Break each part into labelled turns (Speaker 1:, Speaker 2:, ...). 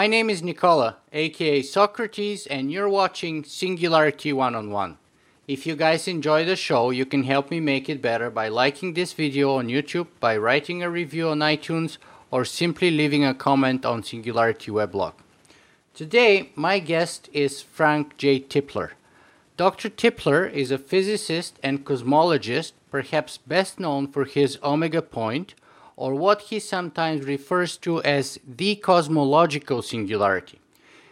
Speaker 1: My name is Nikola, aka Socrates, and you're watching Singularity One on One. If you guys enjoy the show, you can help me make it better by liking this video on YouTube, by writing a review on iTunes, or simply leaving a comment on Singularity Weblog. Today, my guest is Frank J. Tipler. Dr. Tipler is a physicist and cosmologist, perhaps best known for his Omega Point, or what he sometimes refers to as the cosmological singularity.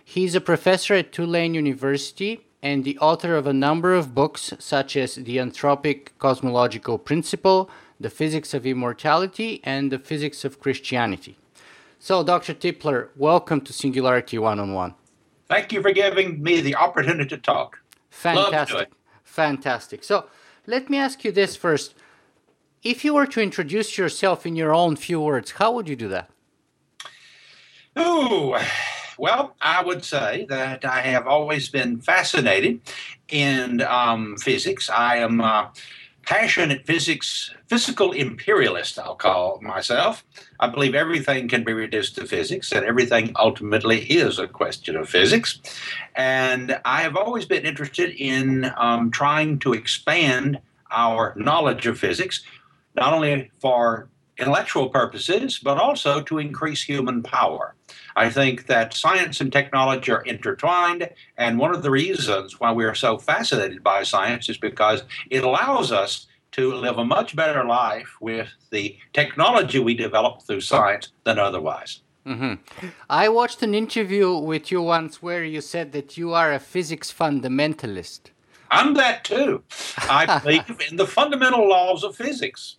Speaker 1: He is a professor at Tulane University and the author of a number of books such as The Anthropic Cosmological Principle, The Physics of Immortality, and The Physics of Christianity. So, Dr. Tipler, welcome to Singularity One on One.
Speaker 2: Thank you for giving me the opportunity to talk.
Speaker 1: Fantastic. Fantastic. So, let me ask you this first. If you were to introduce yourself in your own few words, how would you do that?
Speaker 2: Ooh, well, I would say that I have always been fascinated in um, physics. I am a passionate physics, physical imperialist, I'll call myself. I believe everything can be reduced to physics, and everything ultimately is a question of physics. And I have always been interested in um, trying to expand our knowledge of physics, not only for intellectual purposes, but also to increase human power. I think that science and technology are intertwined, and one of the reasons why we are so fascinated by science is because it allows us to live a much better life with the technology we develop through science than otherwise.
Speaker 1: Mm-hmm. I watched an interview with you once where you said that you are a physics fundamentalist.
Speaker 2: I'm that too. I believe in the fundamental laws of physics.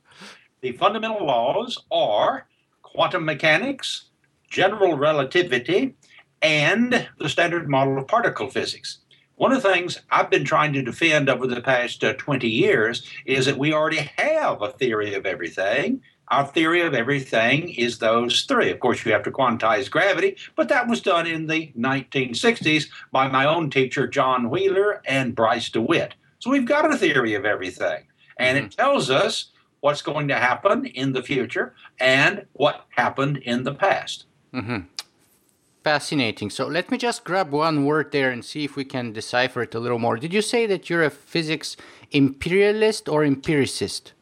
Speaker 2: The fundamental laws are quantum mechanics, general relativity, and the standard model of particle physics. One of the things I've been trying to defend over the past uh, 20 years is that we already have a theory of everything. Our theory of everything is those three. Of course, you have to quantize gravity, but that was done in the 1960s by my own teacher, John Wheeler and Bryce DeWitt. So we've got a theory of everything, and it tells us what's going to happen in the future and what happened in the past.
Speaker 1: Mm-hmm. Fascinating. So let me just grab one word there and see if we can decipher it a little more. Did you say that you're a physics imperialist or empiricist?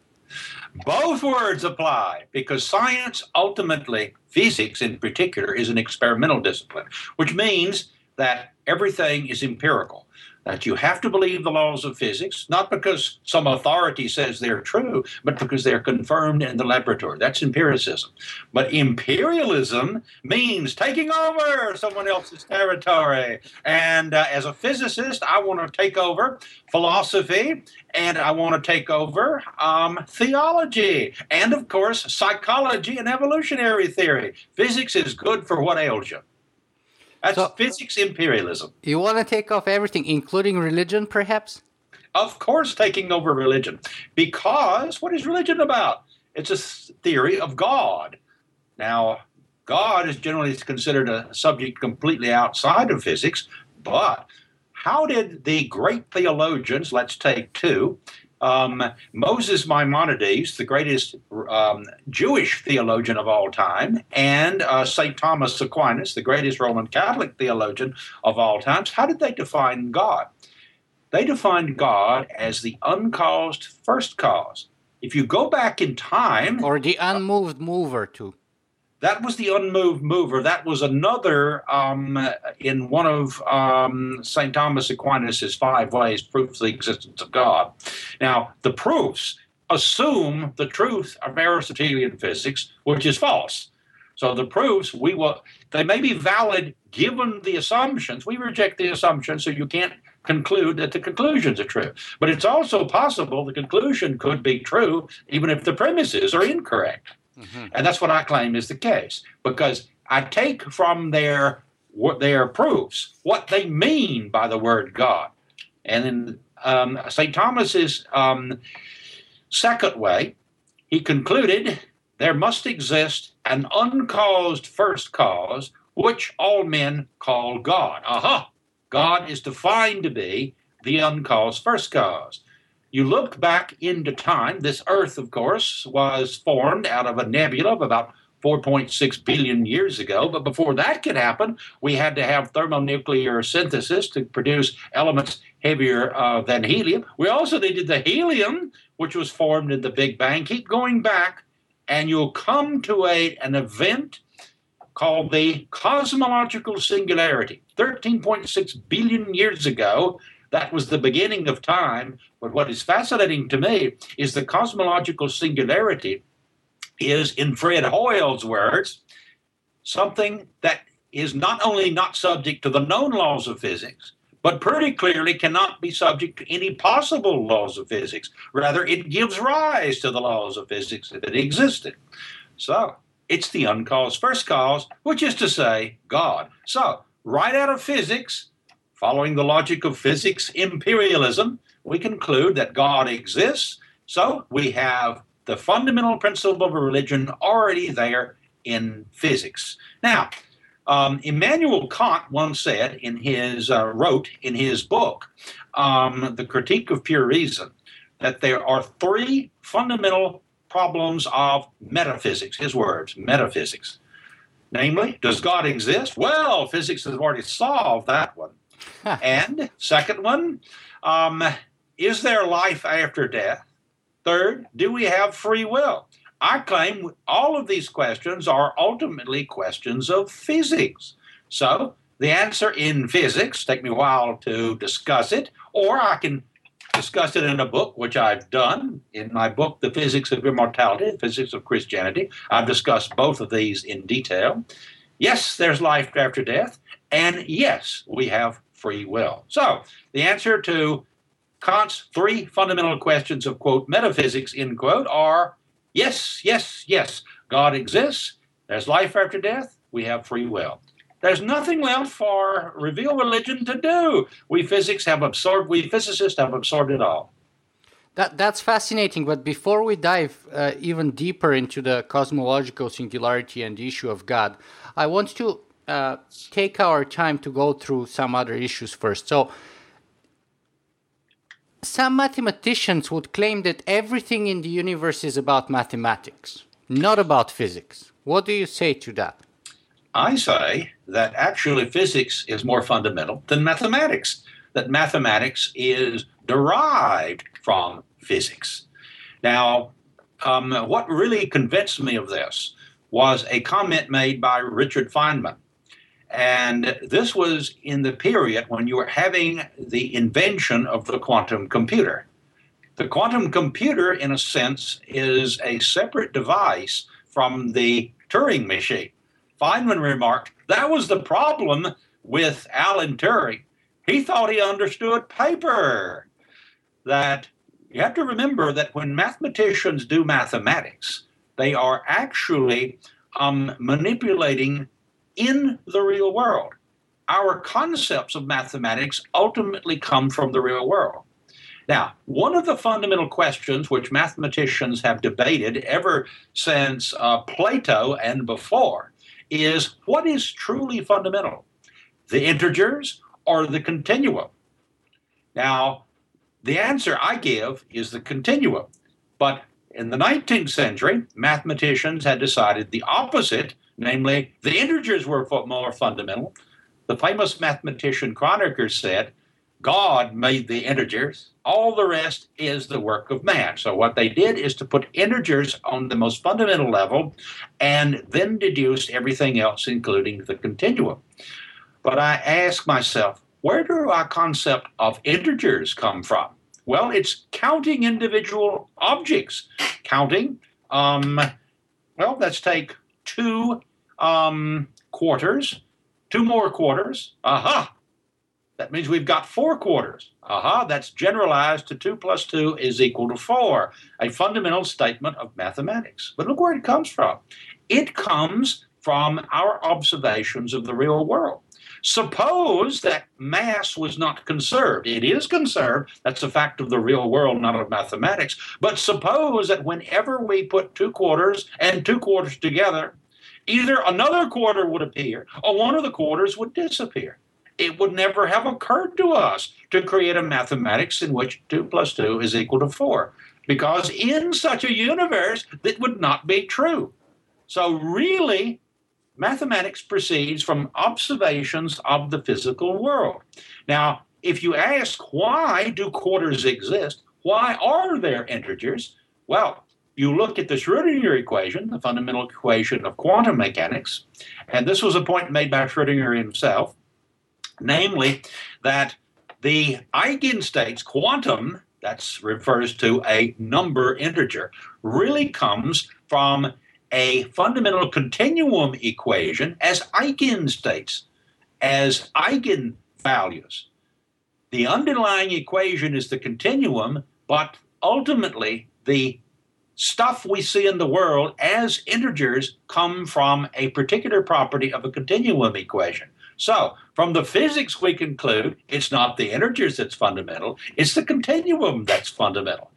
Speaker 2: Both words apply because science, ultimately, physics in particular, is an experimental discipline, which means that everything is empirical that you have to believe the laws of physics, not because some authority says they're true, but because they're confirmed in the laboratory. That's empiricism. But imperialism means taking over someone else's territory. And uh, as a physicist, I want to take over philosophy and I want to take over um, theology and, of course, psychology and evolutionary theory. Physics is good for what ails you. That's so, physics imperialism.
Speaker 1: You want to take off everything, including religion, perhaps?
Speaker 2: Of course, taking over religion. Because what is religion about? It's a theory of God. Now, God is generally considered a subject completely outside of physics, but how did the great theologians, let's take two, um, Moses Maimonides, the greatest um, Jewish theologian of all time, and uh, St. Thomas Aquinas, the greatest Roman Catholic theologian of all times, how did they define God? They defined God as the uncaused first cause. If you go back in time.
Speaker 1: Or the unmoved mover, too.
Speaker 2: That was the unmoved mover. That was another um, in one of um, St. Thomas Aquinas' five ways proves the existence of God. Now, the proofs assume the truth of Aristotelian physics, which is false. So the proofs we will they may be valid given the assumptions. We reject the assumptions, so you can't conclude that the conclusions are true. But it's also possible the conclusion could be true even if the premises are incorrect. Mm-hmm. And that's what I claim is the case because I take from their their proofs what they mean by the word God. And in um, St. Thomas's um, second way, he concluded there must exist an uncaused first cause, which all men call God. Aha! God is defined to be the uncaused first cause. You look back into time. This Earth, of course, was formed out of a nebula of about 4.6 billion years ago. But before that could happen, we had to have thermonuclear synthesis to produce elements heavier uh, than helium. We also needed the helium, which was formed in the Big Bang. Keep going back, and you'll come to a, an event called the cosmological singularity. 13.6 billion years ago, that was the beginning of time. But what is fascinating to me is the cosmological singularity is, in Fred Hoyle's words, something that is not only not subject to the known laws of physics, but pretty clearly cannot be subject to any possible laws of physics. Rather, it gives rise to the laws of physics if it existed. So, it's the uncaused first cause, which is to say, God. So, right out of physics, following the logic of physics imperialism, we conclude that God exists. So, we have the fundamental principle of religion already there in physics. Now, um, Immanuel Kant once said in his uh, wrote in his book, um, The Critique of Pure Reason, that there are three fundamental problems of metaphysics. His words, metaphysics. Namely, does God exist? Well, physics has already solved that one. and second one, um, is there life after death? Third, do we have free will? I claim all of these questions are ultimately questions of physics. So the answer in physics, take me a while to discuss it, or I can discuss it in a book, which I've done in my book, The Physics of Immortality, The Physics of Christianity. I've discussed both of these in detail. Yes, there's life after death, and yes, we have free will. So the answer to Kant's three fundamental questions of, quote, metaphysics, end quote, are yes, yes, yes, God exists, there's life after death, we have free will. There's nothing left for reveal religion to do. We physics have absorbed, we physicists have absorbed it all.
Speaker 1: That, that's fascinating. But before we dive uh, even deeper into the cosmological singularity and issue of God, I want to uh, take our time to go through some other issues first. So, some mathematicians would claim that everything in the universe is about mathematics, not about physics. What do you say to that?
Speaker 2: I say that actually physics is more fundamental than mathematics, that mathematics is derived from physics. Now, um, what really convinced me of this was a comment made by Richard Feynman and this was in the period when you were having the invention of the quantum computer. The quantum computer, in a sense, is a separate device from the Turing machine. Feynman remarked that was the problem with Alan Turing. He thought he understood paper. That you have to remember that when mathematicians do mathematics, they are actually um, manipulating in the real world. Our concepts of mathematics ultimately come from the real world. Now, one of the fundamental questions which mathematicians have debated ever since uh, Plato and before is what is truly fundamental, the integers or the continuum? Now, the answer I give is the continuum. But in the 19th century, mathematicians had decided the opposite namely, the integers were more fundamental. The famous mathematician Kronecker said, God made the integers, all the rest is the work of man. So, what they did is to put integers on the most fundamental level and then deduced everything else, including the continuum. But I ask myself, where do our concept of integers come from? Well, it's counting individual objects. Counting, um, well, let's take two um, quarters, two more quarters. Aha! That means we've got four quarters. Aha, that's generalized to 2 plus 2 is equal to 4, a fundamental statement of mathematics. But look where it comes from. It comes from our observations of the real world. Suppose that mass was not conserved. It is conserved. That's a fact of the real world, not of mathematics. But suppose that whenever we put two quarters and two quarters together, either another quarter would appear or one of the quarters would disappear. it would never have occurred to us to create a mathematics in which 2 plus 2 is equal to 4. Because in such a universe, that would not be true. So, really, mathematics proceeds from observations of the physical world. Now, if you ask why do quarters exist, why are there integers? Well, you look at the Schrodinger equation, the fundamental equation of quantum mechanics, and this was a point made by Schrodinger himself, namely that the eigenstates, quantum, that refers to a number integer, really comes from a fundamental continuum equation as eigenstates, as eigenvalues. The underlying equation is the continuum, but ultimately the stuff we see in the world as integers come from a particular property of a continuum equation. So, from the physics, we conclude it's not the integers that's fundamental, it's the continuum that's fundamental.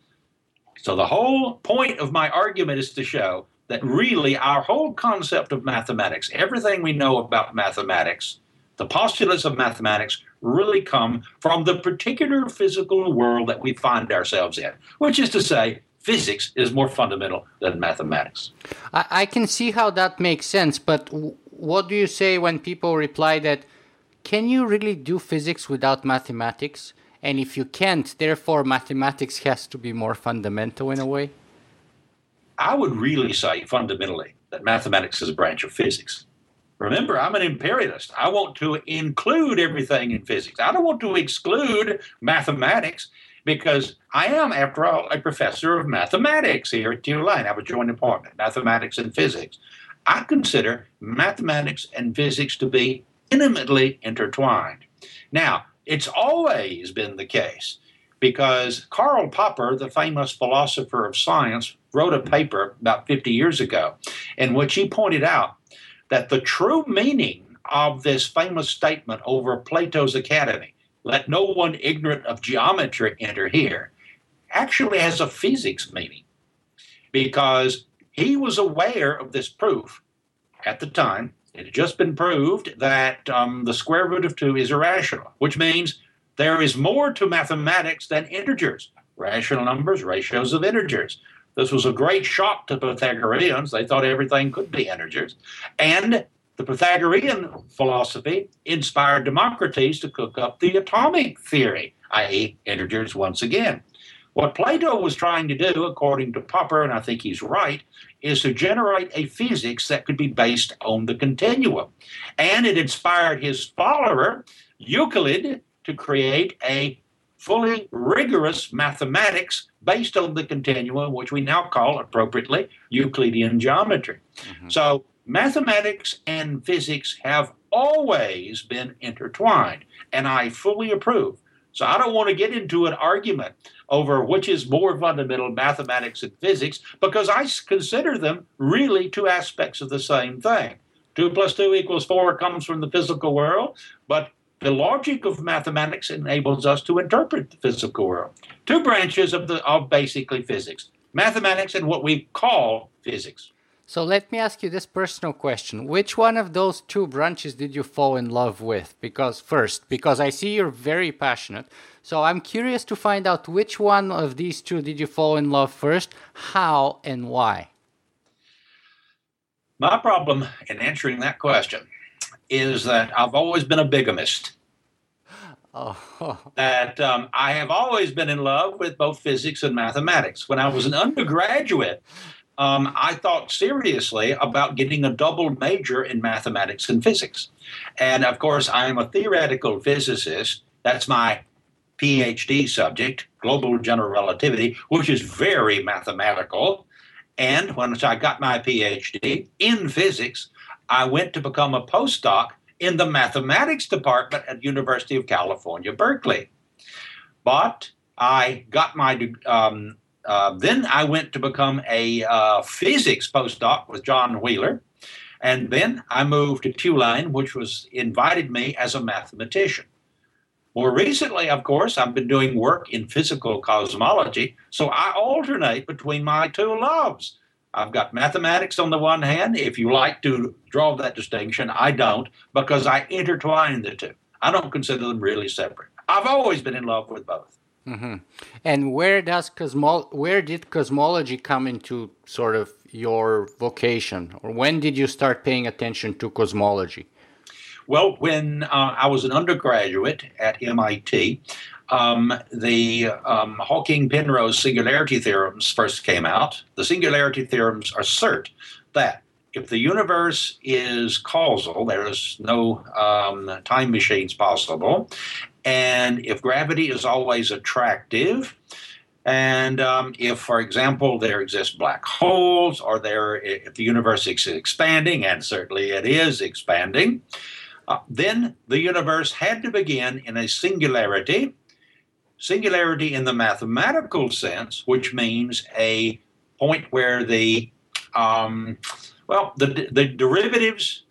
Speaker 2: So, the whole point of my argument is to show that really our whole concept of mathematics, everything we know about mathematics, the postulates of mathematics really come from the particular physical world that we find ourselves in, which is to say, physics is more fundamental than mathematics.
Speaker 1: I, I can see how that makes sense, but w- what do you say when people reply that, can you really do physics without mathematics? And if you can't, therefore mathematics has to be more fundamental in a way?
Speaker 2: I would really say fundamentally that mathematics is a branch of physics. Remember, I'm an imperialist. I want to include everything in physics. I don't want to exclude mathematics because I am, after all, a professor of mathematics here at Tulane. I have a joint department, mathematics and physics. I consider mathematics and physics to be intimately intertwined. Now, it's always been the case because Karl Popper, the famous philosopher of science, wrote a paper about 50 years ago in which he pointed out that the true meaning of this famous statement over Plato's Academy, let no one ignorant of geometry enter here, actually has a physics meaning because he was aware of this proof at the time. It had just been proved that um, the square root of 2 is irrational, which means there is more to mathematics than integers, rational numbers, ratios of integers. This was a great shock to Pythagoreans. They thought everything could be integers. And the Pythagorean philosophy inspired Democritus to cook up the atomic theory, i.e., integers once again. What Plato was trying to do, according to Popper, and I think he's right, is to generate a physics that could be based on the continuum. And it inspired his follower, Euclid, to create a fully rigorous mathematics based on the continuum, which we now call appropriately Euclidean geometry. Mm-hmm. So, mathematics and physics have always been intertwined, and I fully approve. So, I don't want to get into an argument over which is more fundamental, mathematics and physics, because I consider them really two aspects of the same thing. 2 plus 2 equals 4 comes from the physical world, but the logic of mathematics enables us to interpret the physical world. Two branches of the of basically physics: mathematics and what we call physics.
Speaker 1: So let me ask you this personal question. Which one of those two branches did you fall in love with? Because first, because I see you're very passionate. So I'm curious to find out which one of these two did you fall in love first, how and why?
Speaker 2: My problem in answering that question is that I've always been a bigamist. Oh. That um, I have always been in love with both physics and mathematics. When I was an undergraduate, um, I thought seriously about getting a double major in mathematics and physics. And of course, I am a theoretical physicist. That's my PhD subject, global general relativity, which is very mathematical. And once I got my PhD in physics, I went to become a postdoc in the mathematics department at University of California, Berkeley. But I got my um, uh, then I went to become a uh, physics postdoc with John Wheeler, and then I moved to Tulane, which was invited me as a mathematician. More recently, of course, I've been doing work in physical cosmology, so I alternate between my two loves. I've got mathematics on the one hand. If you like to draw that distinction, I don't because I intertwine the two. I don't consider them really separate. I've always been in love with both.
Speaker 1: Mm-hmm. And where does cosmo- where did cosmology come into sort of your vocation, or when did you start paying attention to cosmology?
Speaker 2: Well, when uh, I was an undergraduate at MIT, um, the um, Hawking Penrose singularity theorems first came out. The singularity theorems assert that if the universe is causal, there is no um, time machines possible, and if gravity is always attractive, and um, if, for example, there exist black holes, or there, if the universe is expanding, and certainly it is expanding, uh, then the universe had to begin in a singularity, singularity in the mathematical sense, which means a point where the um, well, the, the derivatives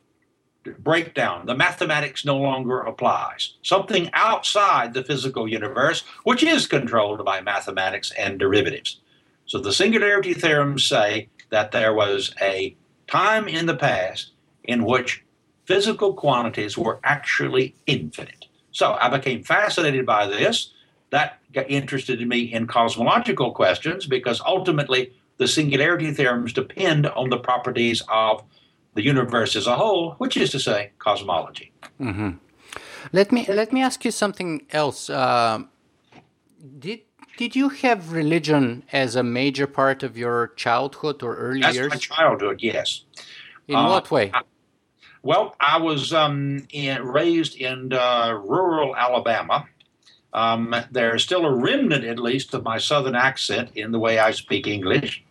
Speaker 2: break down. The mathematics no longer applies. Something outside the physical universe, which is controlled by mathematics and derivatives. So the singularity theorems say that there was a time in the past in which physical quantities were actually infinite. So I became fascinated by this. That interested in me in cosmological questions because ultimately the singularity theorems depend on the properties of the universe as a whole, which is to say, cosmology.
Speaker 1: Mm-hmm. Let me let me ask you something else. Uh, did did you have religion as a major part of your childhood or early
Speaker 2: That's
Speaker 1: years?
Speaker 2: my childhood, yes.
Speaker 1: In uh, what way?
Speaker 2: I, well, I was um, in, raised in uh, rural Alabama, um, there's still a remnant, at least, of my southern accent in the way I speak English.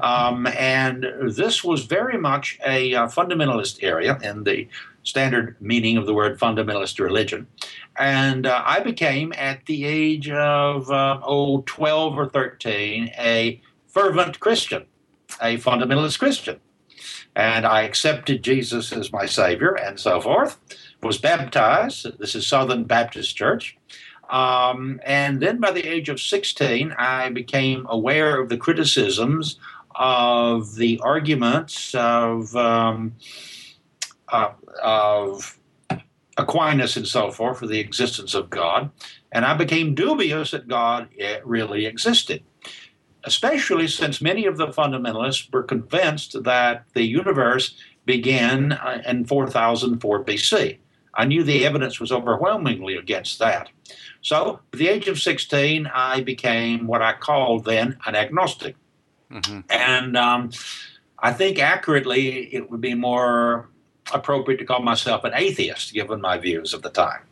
Speaker 2: Um, and this was very much a uh, fundamentalist area in the standard meaning of the word fundamentalist religion. And uh, I became, at the age of, uh, oh, 12 or 13, a fervent Christian, a fundamentalist Christian. And I accepted Jesus as my Savior and so forth, was baptized. This is Southern Baptist Church. Um, and then by the age of 16, I became aware of the criticisms of the arguments of, um, uh, of Aquinas and so forth for the existence of God. And I became dubious that God eh, really existed, especially since many of the fundamentalists were convinced that the universe began uh, in 4004 BC. I knew the evidence was overwhelmingly against that. So, at the age of 16, I became what I called then an agnostic. Mm-hmm. And um, I think accurately, it would be more appropriate to call myself an atheist, given my views of the time.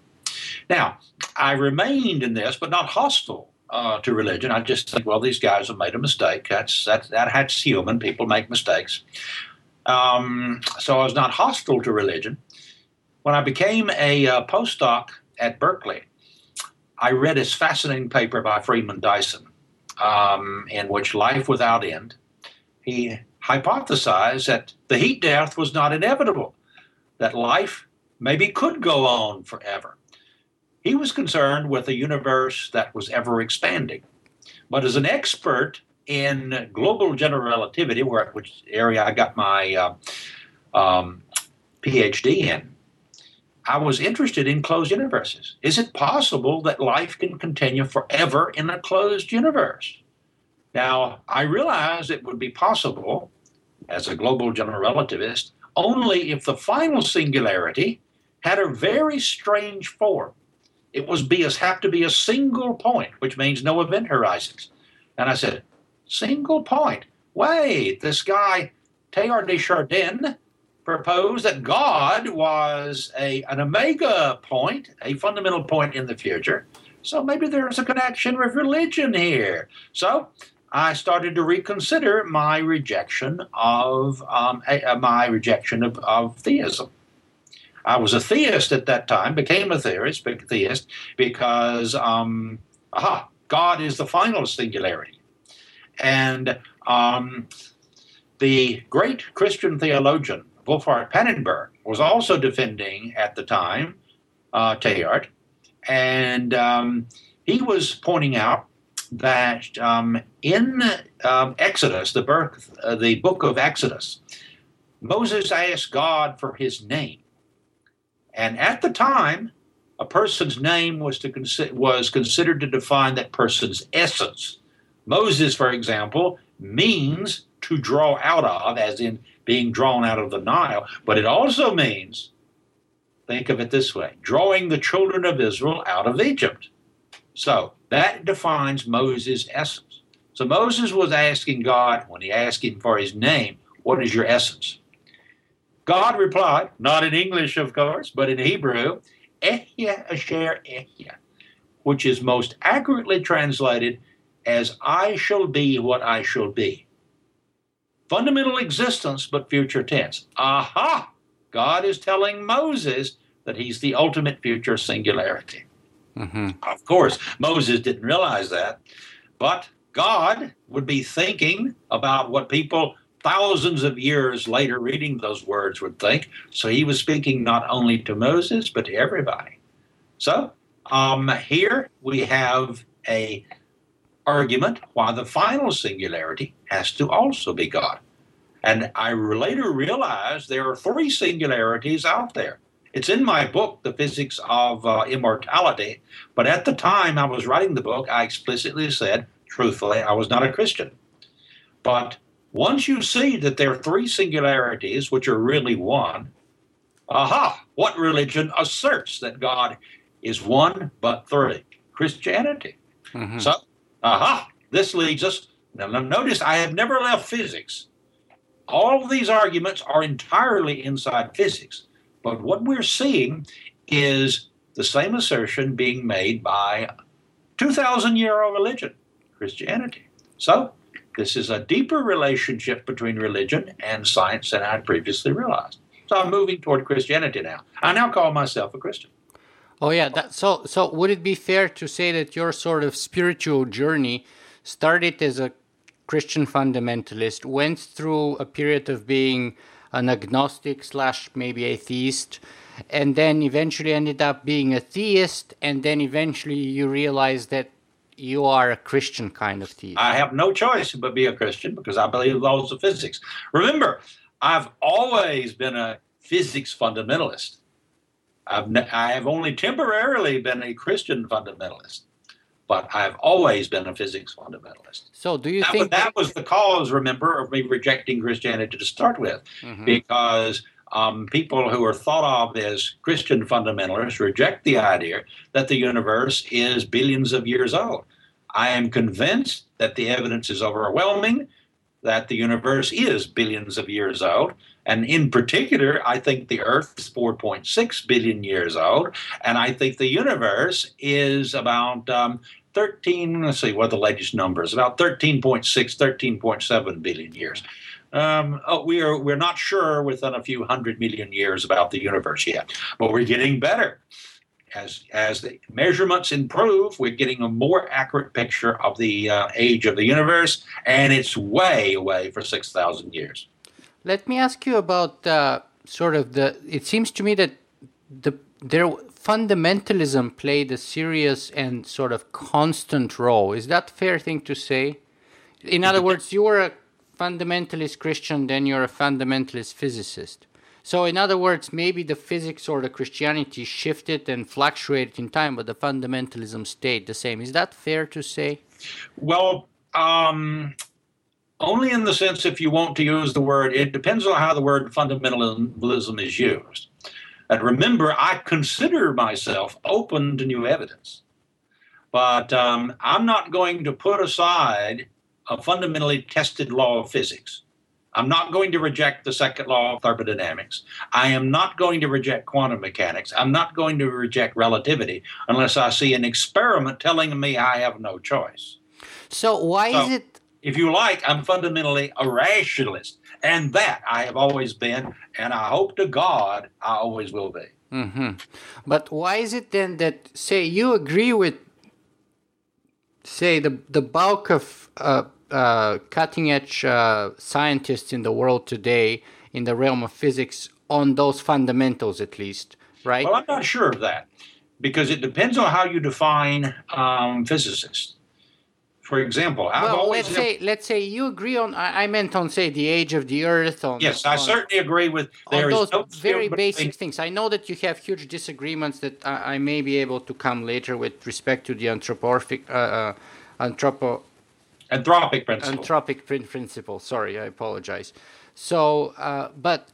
Speaker 2: Now, I remained in this, but not hostile uh, to religion. I just think, well, these guys have made a mistake. That's that, that that's human. People make mistakes. Um, so I was not hostile to religion. When I became a uh, postdoc at Berkeley, I read this fascinating paper by Freeman Dyson, um, in which Life Without End, he hypothesized that the heat death was not inevitable, that life maybe could go on forever. He was concerned with a universe that was ever expanding. But as an expert in global general relativity, which area I got my uh, um, PhD in, I was interested in closed universes. Is it possible that life can continue forever in a closed universe? Now, I realize it would be possible as a global general relativist only if the final singularity had a very strange form. It was be have to be a single point, which means no event horizons. And I said, single point. Wait, this guy Teilhard de Chardin proposed that God was a, an omega point, a fundamental point in the future. So maybe there's a connection with religion here. So I started to reconsider my rejection of um, a, my rejection of, of, theism. I was a theist at that time, became a theist, theist because um, aha, God is the final singularity, and um, the great Christian theologian Wolfhart Pannenberg was also defending at the time uh, Teilhard, and um, he was pointing out that um, in um, Exodus, the birth, uh, the book of Exodus, Moses asked God for his name, and at the time, a person's name was to consi- was considered to define that person's essence. Moses, for example, means to draw out of, as in being drawn out of the Nile, but it also means, think of it this way, drawing the children of Israel out of Egypt. So that defines Moses' essence. So Moses was asking God, when he asked him for his name, what is your essence? God replied, not in English, of course, but in Hebrew, Ehya Asher Ehya, which is most accurately translated as I shall be what I shall be. Fundamental existence, but future tense. Aha! God is telling Moses that he's the ultimate future singularity. Mm-hmm. Of course, Moses didn't realize that, but God would be thinking about what people thousands of years later reading those words would think. So he was speaking not only to Moses, but to everybody. So um, here we have a argument why the final singularity has to also be God. And I later realized there are three singularities out there. It's in my book, The Physics of uh, Immortality. But at the time I was writing the book, I explicitly said, truthfully, I was not a Christian. But once you see that there are three singularities, which are really one, aha, what religion asserts that God is one but three? Christianity. Mm-hmm. So, aha, this leads us. Now, notice I have never left physics. All of these arguments are entirely inside physics. But what we're seeing is the same assertion being made by 2,000 year old religion, Christianity. So, this is a deeper relationship between religion and science than I'd previously realized. So I'm moving toward Christianity now. I now call myself a Christian.
Speaker 1: Oh yeah, that, so so would it be fair to say that your sort of spiritual journey started as a Christian fundamentalist, went through a period of being an agnostic slash maybe atheist, and then eventually ended up being a theist, and then eventually you realized that you are a Christian kind of theist.
Speaker 2: I have no choice but be a Christian because I believe laws of physics. Remember, I've always been a physics fundamentalist. I've I have only temporarily been a Christian fundamentalist, but I've always been a physics fundamentalist.
Speaker 1: So, do you
Speaker 2: that
Speaker 1: think
Speaker 2: was, that was the cause? Remember, of me rejecting Christianity to start with, mm-hmm. because um, people who are thought of as Christian fundamentalists reject the idea that the universe is billions of years old. I am convinced that the evidence is overwhelming that the universe is billions of years old. And in particular, I think the Earth is 4.6 billion years old. And I think the universe is about um, 13, let's see what the latest number is, about 13.6, 13.7 billion years. Um, oh, we are we're not sure within a few hundred million years about the universe yet, but we're getting better. As as the measurements improve, we're getting a more accurate picture of the uh, age of the universe, and it's way away for six thousand years.
Speaker 1: Let me ask you about uh, sort of the. It seems to me that the their fundamentalism played a serious and sort of constant role. Is that fair thing to say? In other words, you were a fundamentalist Christian, then you're a fundamentalist physicist. So, in other words, maybe the physics or the Christianity shifted and fluctuated in time, but the fundamentalism stayed the same. Is that fair to say?
Speaker 2: Well, um, only in the sense if you want to use the word, it depends on how the word fundamentalism is used. And remember, I consider myself open to new evidence. But um, I'm not going to put aside a fundamentally tested law of physics. I'm not going to reject the second law of thermodynamics. I am not going to reject quantum mechanics. I'm not going to reject relativity unless I see an experiment telling me I have no choice.
Speaker 1: So, why so, is it?
Speaker 2: If you like, I'm fundamentally a rationalist. And that I have always been. And I hope to God I always will be.
Speaker 1: Mm-hmm. But why is it then that, say, you agree with, say, the, the bulk of uh, uh, cutting edge uh, scientists in the world today in the realm of physics on those fundamentals at least right
Speaker 2: well i'm not sure of that because it depends on how you define um, physicists For example, I've
Speaker 1: well,
Speaker 2: always
Speaker 1: let's say let's say you agree on. I, I meant on say the age of the Earth. On
Speaker 2: yes, I certainly agree with
Speaker 1: on
Speaker 2: there is
Speaker 1: those
Speaker 2: no
Speaker 1: very basic things. I know that you have huge disagreements that I, I may be able to come later with respect to the anthropomorphic, uh, uh, anthropo,
Speaker 2: anthropic principle.
Speaker 1: anthropic principle. Sorry, I apologize. So, uh, but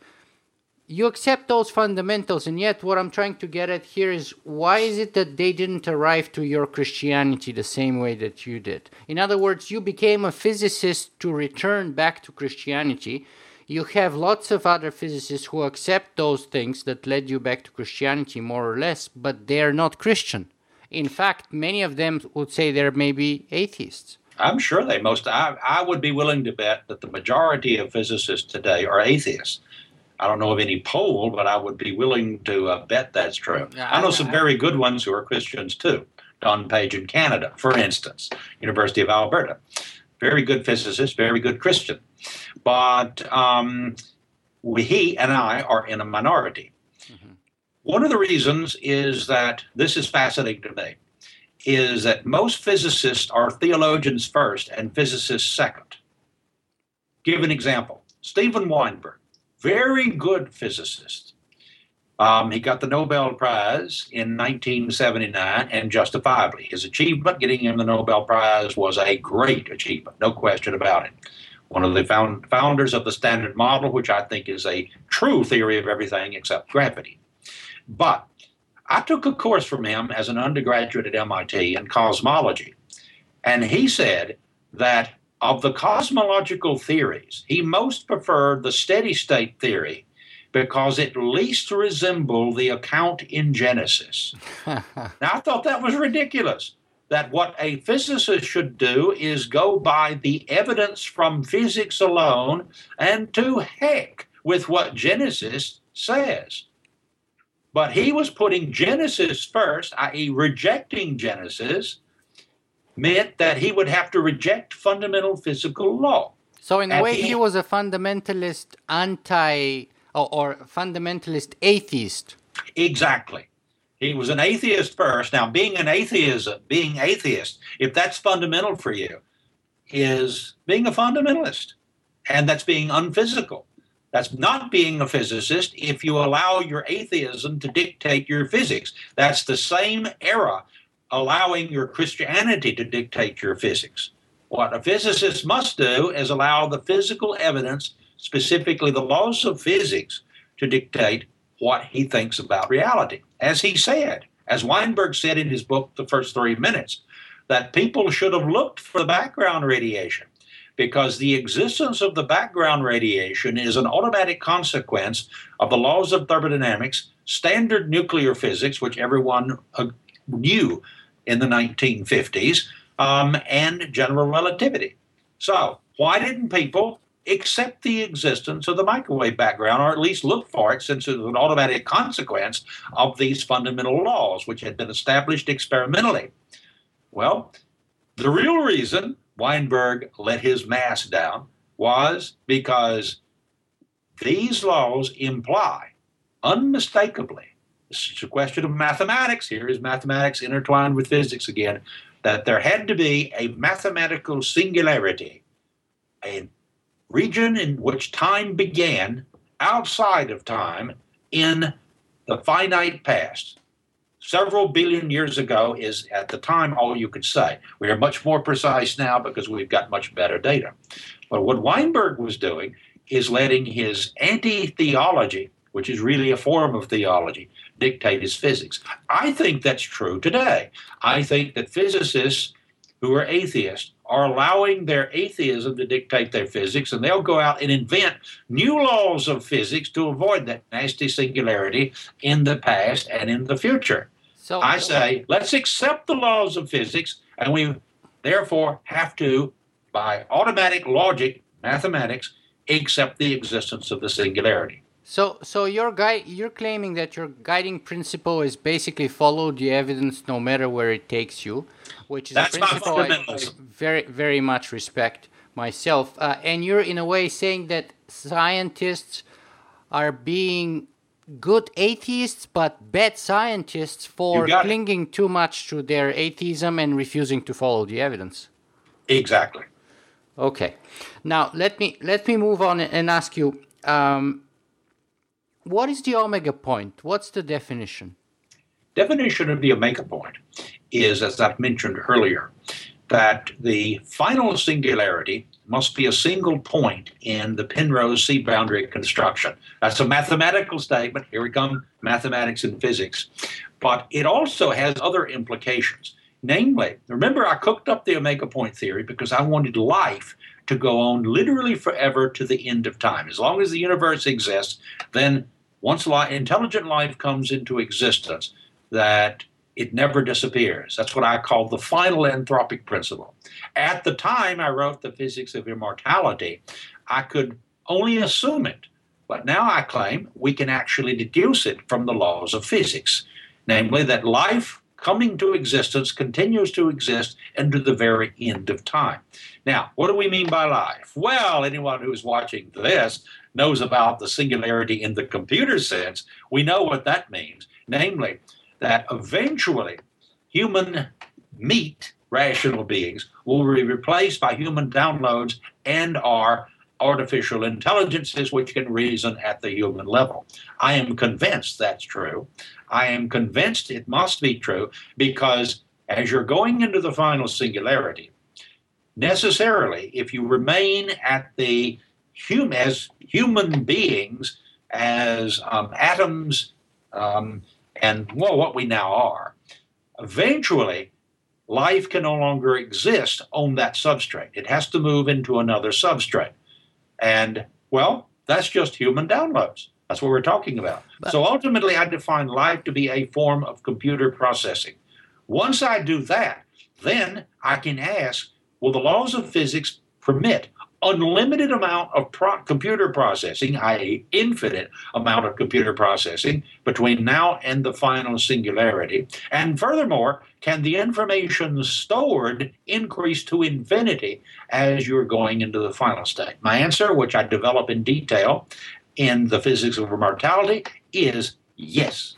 Speaker 1: you accept those fundamentals, and yet what I'm trying to get at here is why is it that they didn't arrive to your Christianity the same way that you did? In other words, you became a physicist to return back to Christianity. You have lots of other physicists who accept those things that led you back to Christianity, more or less, but they are not Christian. In fact, many of them would say they're maybe atheists.
Speaker 2: I'm sure they most. I, I would be willing to bet that the majority of physicists today are atheists. I don't know of any poll, but I would be willing to uh, bet that's true.
Speaker 1: Yeah,
Speaker 2: I know
Speaker 1: I-
Speaker 2: some
Speaker 1: I-
Speaker 2: very good ones who are Christians too. Don Page in Canada, for instance, University of Alberta, very good physicist, very good Christian, but um, we, he and I are in a minority. One of the reasons is that this is fascinating to me is that most physicists are theologians first and physicists second. Give an example. Steven Weinberg, very good physicist. Um, he got the Nobel Prize in 1979, and justifiably. His achievement, getting him the Nobel Prize, was a great achievement, no question about it. One of the found, founders of the Standard Model, which I think is a true theory of everything except gravity. But I took a course from him as an undergraduate at MIT in cosmology, and he said that of the cosmological theories, he most preferred the steady state theory because it least resembled the account in Genesis. now, I thought that was ridiculous. That what a physicist should do is go by the evidence from physics alone and to heck with what Genesis says. But he was putting Genesis first, i.e., rejecting Genesis, meant that he would have to reject fundamental physical law.
Speaker 1: So in a way, he was a fundamentalist anti or, or fundamentalist atheist.
Speaker 2: Exactly. He was an atheist first. Now, being an atheist, being atheist, if that's fundamental for you, is being a fundamentalist, and that's being unphysical. That's not being a physicist if you allow your atheism to dictate your physics. That's the same era allowing your Christianity to dictate your physics. What a physicist must do is allow the physical evidence, specifically the laws of physics, to dictate what he thinks about reality. As he said, as Weinberg said in his book, The First Three Minutes, that people should have looked for the background radiation because the existence of the background radiation is an automatic consequence of the laws of thermodynamics, standard nuclear physics, which everyone knew in the 1950s, um, and general relativity. So, why didn't people accept the existence of the microwave background, or at least look for it, since it was an automatic consequence of these fundamental laws, which had been established experimentally? Well, the real reason Weinberg let his mask down was because these laws imply unmistakably, is a question of mathematics, here is mathematics intertwined with physics again, that there had to be a mathematical singularity, a region in which time began outside of time in the finite past several billion years ago is at the time all you could say. We are much more precise now because we've got much better data. But what Weinberg was doing is letting his anti theology, which is really a form of theology, dictate his physics. I think that's true today. I think that physicists who are atheists are allowing their atheism to dictate their physics, and they'll go out and invent new laws of physics to avoid that nasty singularity in the past and in the future.
Speaker 1: So
Speaker 2: I say, let's accept the laws of physics, and we therefore have to, by automatic logic, mathematics, accept the existence of the singularity.
Speaker 1: So, so your guy, you're claiming that your guiding principle is basically follow the evidence no matter where it takes you, which is
Speaker 2: That's
Speaker 1: a principle I, I very, very much respect myself. Uh, and you're in a way saying that scientists are being good atheists but bad scientists for
Speaker 2: got it.
Speaker 1: clinging too much to their atheism and refusing to follow the evidence.
Speaker 2: Exactly.
Speaker 1: Okay. Now let me let me move on and ask you, um, what is the omega point? What's the definition?
Speaker 2: Definition of the omega point is, as I've mentioned earlier, that the final singularity must be a single point in the Penrose C boundary construction. That's a mathematical statement. Here we come, mathematics and physics. But it also has other implications. Namely, remember, I cooked up the omega point theory because I wanted life to go on literally forever to the end of time. As long as the universe exists, then once intelligent life comes into existence, that it never disappears. That's what I call the final anthropic principle. At the time I wrote The Physics of Immortality, I could only assume it. But now I claim we can actually deduce it from the laws of physics, namely that life coming to existence continues to exist into the very end of time. Now, what do we mean by life? Well, anyone who's watching this knows about the singularity in the computer sense. We know what that means, namely that eventually human meat rational beings will be replaced by human downloads and are artificial intelligences which can reason at the human level. I am convinced that's true. I am convinced it must be true because as you're going into the final singularity, necessarily, if you remain at the hum- as human beings, as um, atoms, um, and well, what we now are, eventually life can no longer exist on that substrate. It has to move into another substrate. And well, that's just human downloads. That's what we're talking about. But, so ultimately, I define life to be a form of computer processing. Once I do that, then I can ask will the laws of physics permit unlimited amount of pro- computer processing, i.e., infinite amount of computer processing between now and the final singularity. And furthermore, can the information stored increase to infinity as you're going into the final state? My answer, which I develop in detail in the physics of immortality, is yes.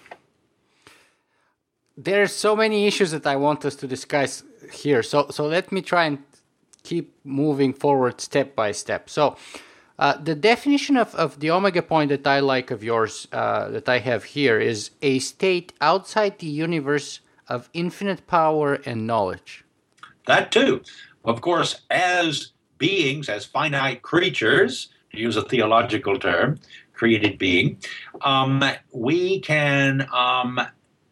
Speaker 1: There are so many issues that I want us to discuss here. So so let me try and keep moving forward step by step. So, uh, the definition of, of the omega point that I like of yours, uh, that I have here, is a state outside the universe of infinite power and knowledge.
Speaker 2: That too. Of course, as beings, as finite creatures, to use a theological term, created being, um, we can um,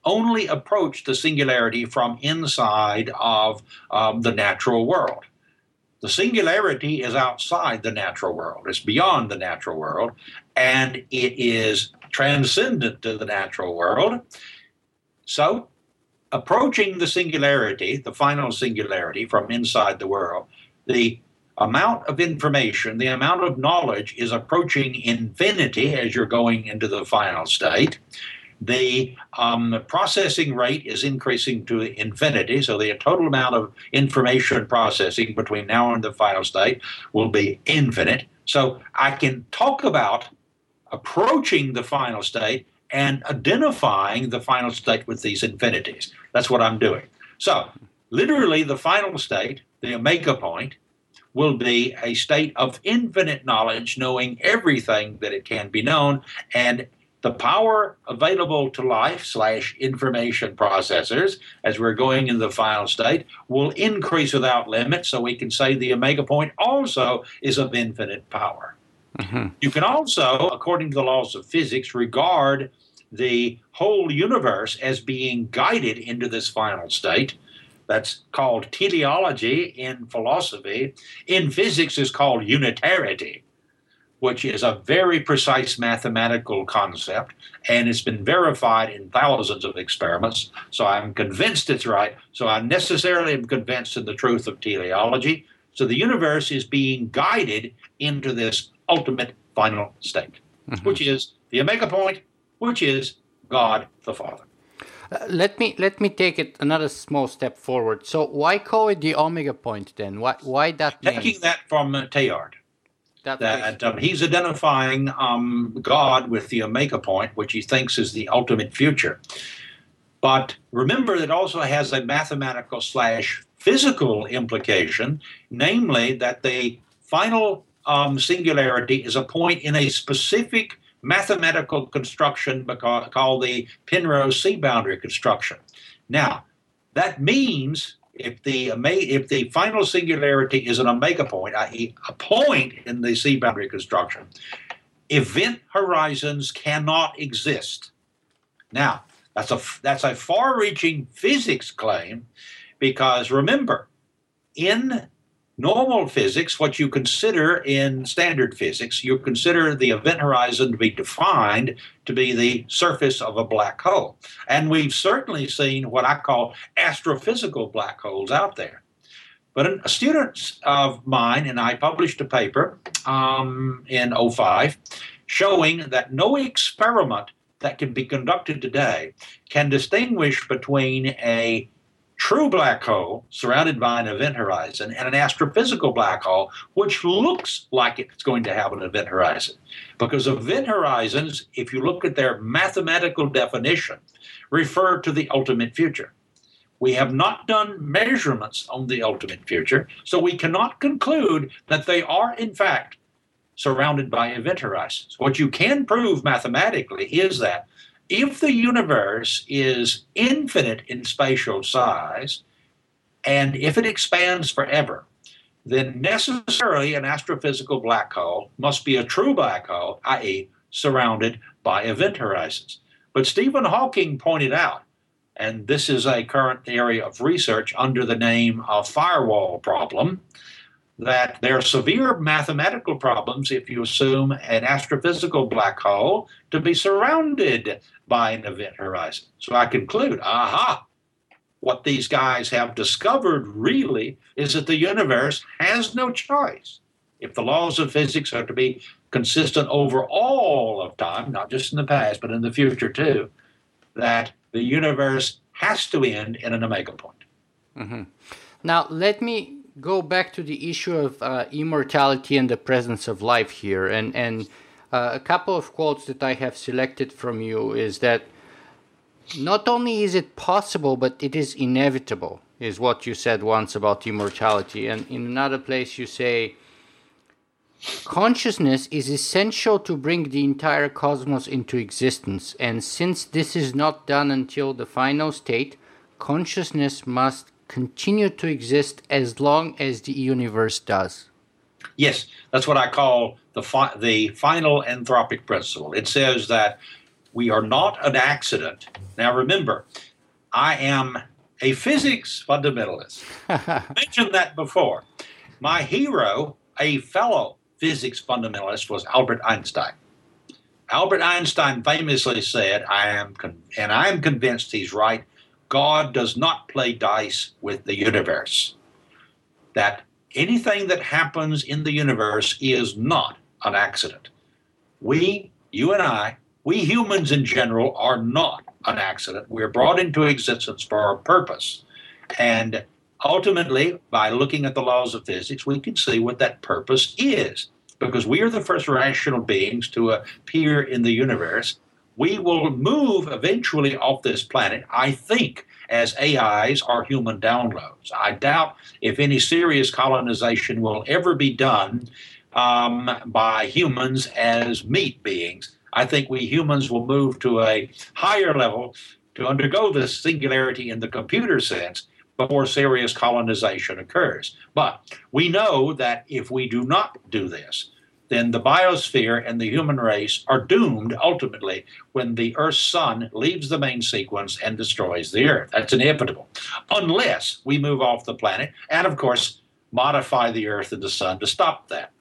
Speaker 2: only approach the singularity from inside of um, the natural world. The singularity is outside the natural world, it's beyond the natural world, and it is transcendent to the natural world. So, approaching the singularity, the final singularity from inside the world, the amount of information, the amount of knowledge is approaching infinity as you're going into the final state the um, processing rate is increasing to infinity, so the total amount of information processing between now and the final state will be infinite. So I can talk about approaching the final state and identifying the final state with these infinities. That's what I'm doing. So, literally, the final state, the omega point, will be a state of infinite knowledge, knowing everything that it can be known, and the power available to life slash information processors as we're going into the final state will increase without limit. So we can say the omega point also is of infinite power. Mm-hmm. You can also, according to the laws of physics, regard the whole universe as being guided into this final state. That's called teleology in philosophy. In physics, is called unitarity which is a very precise mathematical concept, and it's been verified in thousands of experiments. So I'm convinced it's right. So I necessarily am convinced in the truth of teleology. So the universe is being guided into this ultimate final state, mm-hmm. which is the omega point, which is God the Father.
Speaker 1: Uh, let me let me take it another small step forward. So why call it the omega point then? Why why that?
Speaker 2: Taking
Speaker 1: name?
Speaker 2: that from uh, Teilhard that um, he's identifying um, God with the omega point, which he thinks is the ultimate future. But remember, it also has a mathematical slash physical implication, namely that the final um, singularity is a point in a specific mathematical construction called the Penrose C boundary construction. Now, that means if the if the final singularity is an omega point, i.e., a point in the C boundary construction, event horizons cannot exist. Now, that's a that's a far-reaching physics claim, because remember, in normal physics, what you consider in standard physics, you consider the event horizon to be defined to be the surface of a black hole. And we've certainly seen what I call astrophysical black holes out there. But a student of mine and I published a paper um, in 05 showing that no experiment that can be conducted today can distinguish between a true black hole surrounded by an event horizon and an astrophysical black hole which looks like it's going to have an event horizon. Because event horizons if you look at their mathematical definition refer to the ultimate future. We have not done measurements on the ultimate future so we cannot conclude that they are in fact surrounded by event horizons. What you can prove mathematically is that if the universe is infinite in spatial size, and if it expands forever, then necessarily an astrophysical black hole must be a true black hole, i.e., surrounded by event horizons. But Stephen Hawking pointed out, and this is a current area of research under the name of firewall problem, that there are severe mathematical problems if you assume an astrophysical black hole to be surrounded by an event horizon. So I conclude, aha, what these guys have discovered really is that the universe has no choice. If the laws of physics are to be consistent over all of time, not just in the past, but in the future too, that the universe has to end in an omega point.
Speaker 1: Mm-hmm. Now, let me go back to the issue of uh, immortality and the presence of life here. And, and uh, a couple of quotes that I have selected from you is that not only is it possible, but it is inevitable, is what you said once about immortality. And in another place, you say, Consciousness is essential to bring the entire cosmos into existence, and since this is not done until the final state, consciousness must continue to exist as long as the universe does.
Speaker 2: Yes, that's what I call the, fi- the final anthropic principle. It says that we are not an accident. Now remember, I am a physics fundamentalist. mentioned that before. My hero, a fellow physics fundamentalist, was Albert Einstein. Albert Einstein famously said, "I am, con- and I am convinced he's right. God does not play dice with the universe. That anything that happens in the universe is not an accident. We, you and I, we humans in general are not an accident. We're brought into existence for a purpose. And ultimately, by looking at the laws of physics, we can see what that purpose is. Because we are the first rational beings to appear in the universe. We will move eventually off this planet, I think, as AIs are human downloads. I doubt if any serious colonization will ever be done um, by humans as meat beings. I think we humans will move to a higher level to undergo this singularity in the computer sense before serious colonization occurs. But we know that if we do not do this, then the biosphere and the human race are doomed ultimately when the Earth's sun leaves the main sequence and destroys the Earth. That's inevitable, unless we move off the planet and, of course, modify the Earth and the sun to stop that.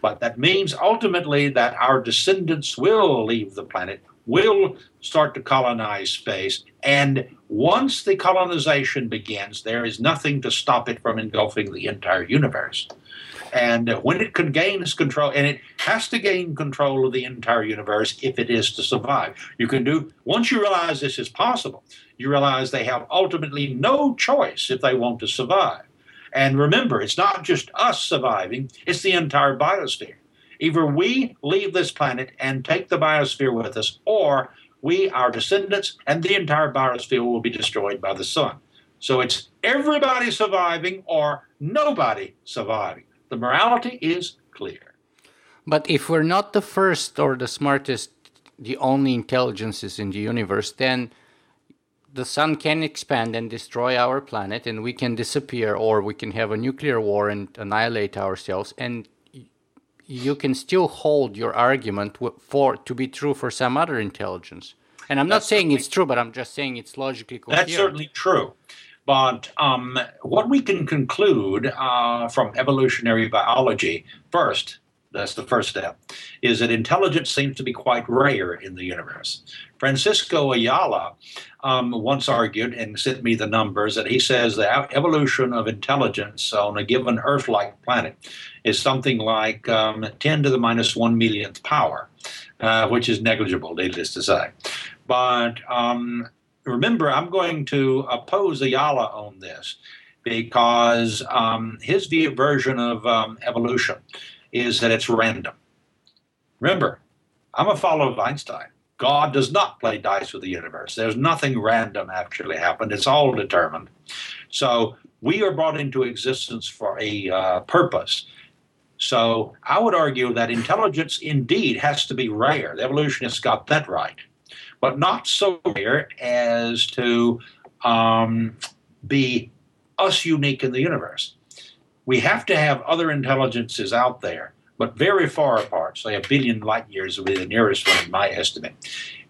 Speaker 2: But that means ultimately that our descendants will leave the planet, will start to colonize space, and once the colonization begins, there is nothing to stop it from engulfing the entire universe. And when it can gain control, and it has to gain control of the entire universe if it is to survive. You can do, once you realize this is possible, you realize they have ultimately no choice if they want to survive. And remember, it's not just us surviving, it's the entire biosphere. Either we leave this planet and take the biosphere with us, or we, our descendants, and the entire biosphere will be destroyed by the sun. So it's everybody surviving or nobody surviving. The morality is clear.
Speaker 1: But if we're not the first or the smartest, the only intelligences in the universe, then the sun can expand and destroy our planet and we can disappear or we can have a nuclear war and annihilate ourselves and you can still hold your argument for to be true for some other intelligence and i'm not saying it's true but i'm just saying it's logically coherent.
Speaker 2: that's certainly true but um, what we can conclude uh, from evolutionary biology first that's the first step, is that intelligence seems to be quite rare in the universe. Francisco Ayala um, once argued and sent me the numbers that he says the evolution of intelligence on a given Earth like planet is something like um, 10 to the minus 1 millionth power, uh, which is negligible, needless to say. But um, remember, I'm going to oppose Ayala on this because um, his version of um, evolution is that it's random. Remember, I'm a follower of Einstein. God does not play dice with the universe. There's nothing random actually happened. It's all determined. So we are brought into existence for a uh, purpose. So I would argue that intelligence indeed has to be rare. The evolutionists got that right, but not so rare as to um, be us unique in the universe we have to have other intelligences out there, but very far apart, say a billion light years would be the nearest one in my estimate,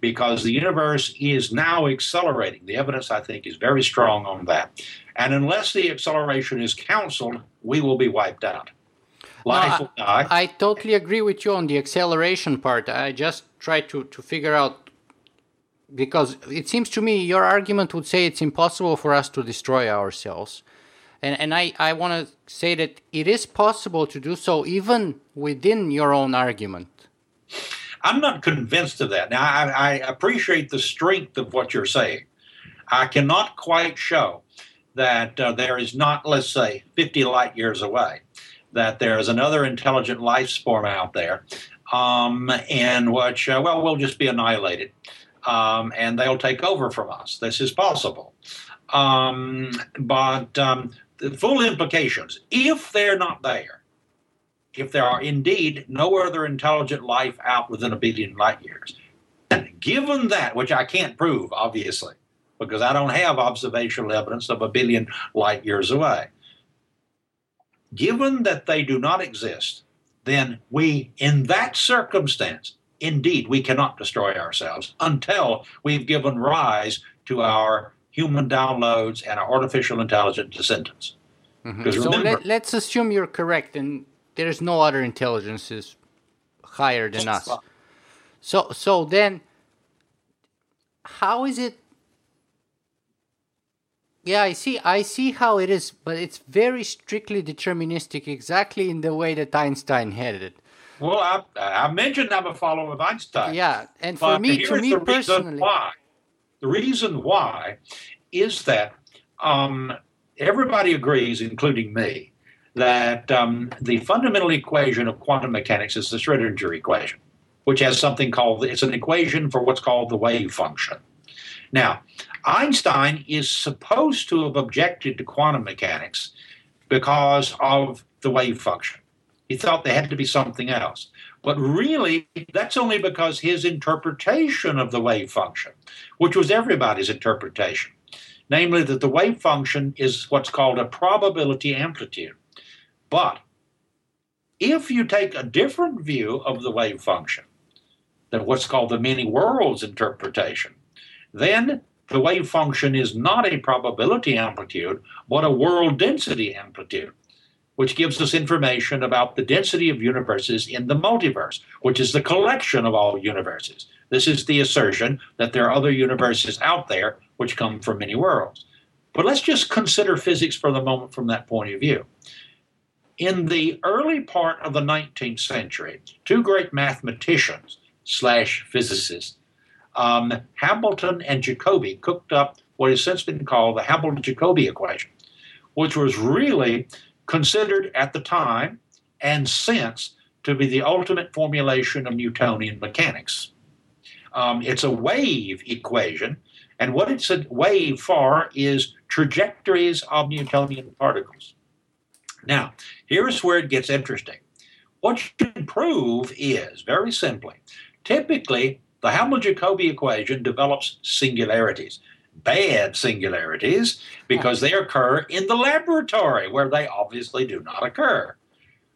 Speaker 2: because the universe is now accelerating. The evidence, I think, is very strong on that. And unless the acceleration is counseled, we will be wiped out.
Speaker 1: Life no, will die. I, I totally agree with you on the acceleration part. I just try to, to figure out because it seems to me your argument would say it's impossible for us to destroy ourselves and, and I, I want to say that it is possible to do so even within your own argument.
Speaker 2: I'm not convinced of that. Now, I, I appreciate the strength of what you're saying. I cannot quite show that uh, there is not, let's say, 50 light years away, that there is another intelligent life form out there, um, in which, uh, well, we'll just be annihilated um, and they'll take over from us. This is possible. Um, but um, the full implications, if they're not there, if there are indeed no other intelligent life out within a billion light years, given that, which I can't prove, obviously, because I don't have observational evidence of a billion light years away, given that they do not exist, then we, in that circumstance, indeed, we cannot destroy ourselves until we've given rise to our human downloads and our artificial intelligent descendants.
Speaker 1: Mm-hmm. So remember, let, us assume you're correct, and there's no other intelligences higher than us. So, so then, how is it? Yeah, I see. I see how it is, but it's very strictly deterministic, exactly in the way that Einstein had it.
Speaker 2: Well, I, I mentioned I'm a follower of Einstein.
Speaker 1: Yeah, and for me, to me personally,
Speaker 2: why the reason why is that um, everybody agrees, including me, that um, the fundamental equation of quantum mechanics is the Schrodinger equation, which has something called it's an equation for what's called the wave function. Now, Einstein is supposed to have objected to quantum mechanics because of the wave function. He thought there had to be something else. But really, that's only because his interpretation of the wave function, which was everybody's interpretation, namely that the wave function is what's called a probability amplitude. But if you take a different view of the wave function than what's called the many worlds interpretation, then the wave function is not a probability amplitude, but a world density amplitude which gives us information about the density of universes in the multiverse, which is the collection of all universes. This is the assertion that there are other universes out there which come from many worlds. But let's just consider physics for the moment from that point of view. In the early part of the 19th century, two great mathematicians slash physicists, um, Hamilton and Jacobi, cooked up what has since been called the Hamilton-Jacobi equation, which was really considered at the time and since to be the ultimate formulation of Newtonian mechanics. Um, it's a wave equation, And what it's a wave for is trajectories of Newtonian particles. Now, here's where it gets interesting. What you can prove is, very simply, typically the Hamilton-Jacobi equation develops singularities bad singularities because they occur in the laboratory where they obviously do not occur.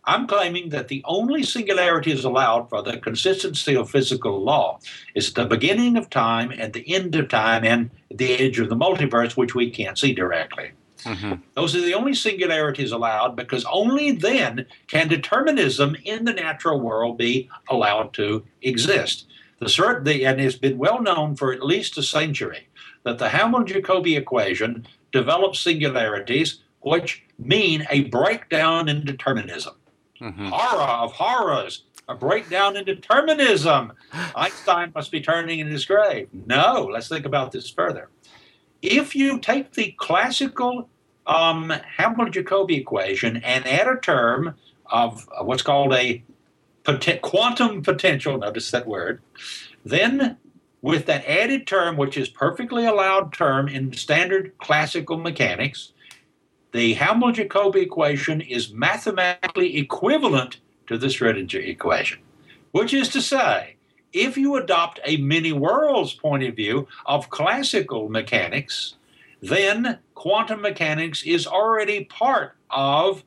Speaker 2: I'm claiming that the only singularity is allowed for the consistency of physical law is the beginning of time and the end of time and the edge of the multiverse, which we can't see directly. Mm-hmm. Those are the only singularities allowed because only then can determinism in the natural world be allowed to exist. The, the, and it's been well known for at least a century that the Hamilton-Jacobi equation develops singularities which mean a breakdown in determinism. Mm-hmm. Horror of horrors, a breakdown in determinism. Einstein must be turning in his grave. No, let's think about this further. If you take the classical um, Hamilton-Jacobi equation and add a term of what's called a quantum potential, notice that word, then with that added term, which is perfectly allowed term in standard classical mechanics, the Hamilton-Jacobi equation is mathematically equivalent to the Schrodinger equation, which is to say, if you adopt a many worlds point of view of classical mechanics, then quantum mechanics is already part of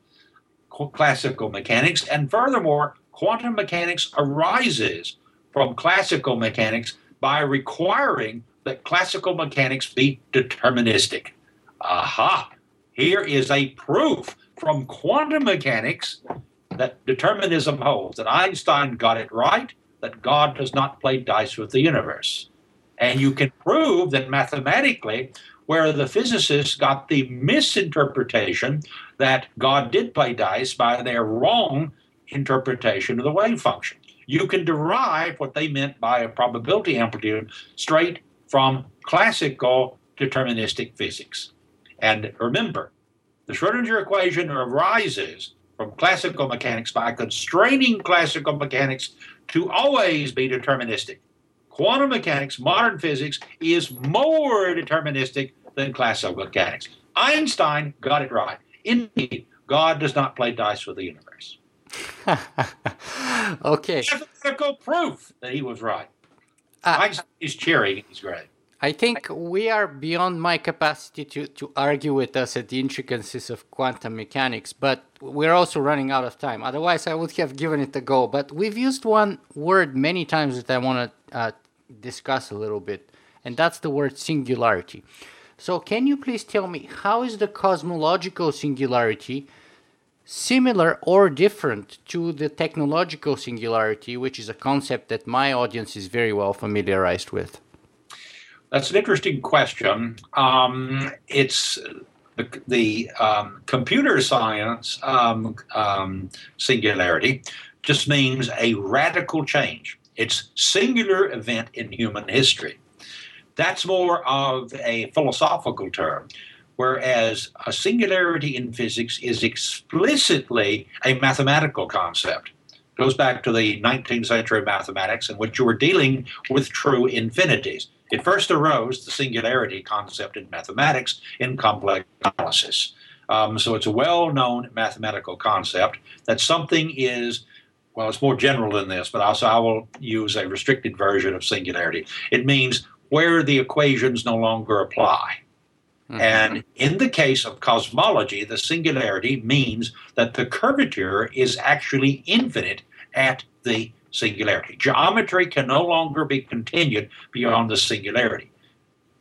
Speaker 2: classical mechanics, and furthermore, quantum mechanics arises from classical mechanics by requiring that classical mechanics be deterministic. Aha! Here is a proof from quantum mechanics that determinism holds, that Einstein got it right, that God does not play dice with the universe. And you can prove that mathematically, where the physicists got the misinterpretation that God did play dice by their wrong interpretation of the wave function you can derive what they meant by a probability amplitude straight from classical deterministic physics. And remember, the Schrodinger equation arises from classical mechanics by constraining classical mechanics to always be deterministic. Quantum mechanics, modern physics, is more deterministic than classical mechanics. Einstein got it right. Indeed, God does not play dice with the universe.
Speaker 1: okay.
Speaker 2: Mathematical proof that he was right. Uh, Einstein is cheering He's great.
Speaker 1: I think we are beyond my capacity to, to argue with us at the intricacies of quantum mechanics, but we're also running out of time. Otherwise, I would have given it a go. But we've used one word many times that I want to uh, discuss a little bit, and that's the word singularity. So, can you please tell me how is the cosmological singularity similar or different to the technological singularity, which is a concept that my audience is very well familiarized with?
Speaker 2: That's an interesting question. Um, it's the, the um, computer science um, um singularity just means a radical change. It's singular event in human history. That's more of a philosophical term whereas a singularity in physics is explicitly a mathematical concept. It goes back to the 19th century mathematics in which you were dealing with true infinities. It first arose, the singularity concept in mathematics, in complex analysis. Um, so it's a well known mathematical concept that something is, well, it's more general than this, but also I will use a restricted version of singularity. It means where the equations no longer apply. Mm-hmm. And in the case of cosmology, the singularity means that the curvature is actually infinite at the singularity. Geometry can no longer be continued beyond the singularity.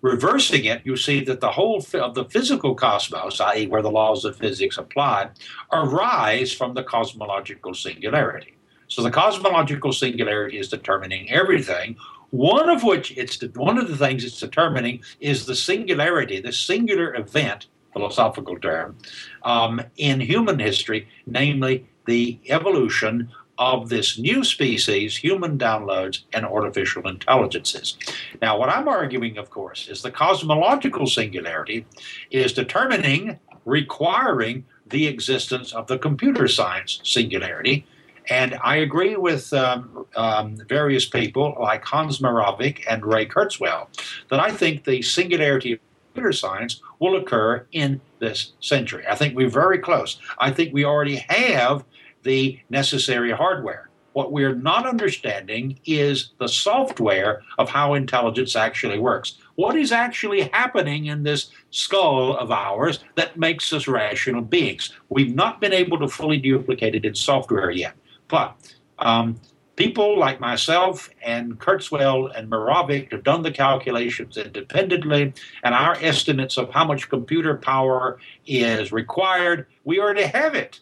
Speaker 2: Reversing it, you see that the whole of the physical cosmos, i.e., where the laws of physics apply, arise from the cosmological singularity. So the cosmological singularity is determining everything, one of which it's one of the things it's determining is the singularity, the singular event, philosophical term, um, in human history, namely the evolution of this new species, human downloads, and artificial intelligences. Now, what I'm arguing, of course, is the cosmological singularity is determining, requiring the existence of the computer science singularity, And I agree with um, um, various people like Hans Moravec and Ray Kurzweil that I think the singularity of computer science will occur in this century. I think we're very close. I think we already have the necessary hardware. What we're not understanding is the software of how intelligence actually works. What is actually happening in this skull of ours that makes us rational beings? We've not been able to fully duplicate it in software yet. But um, people like myself and Kurzweil and Moravec have done the calculations independently, and our estimates of how much computer power is required, we already have it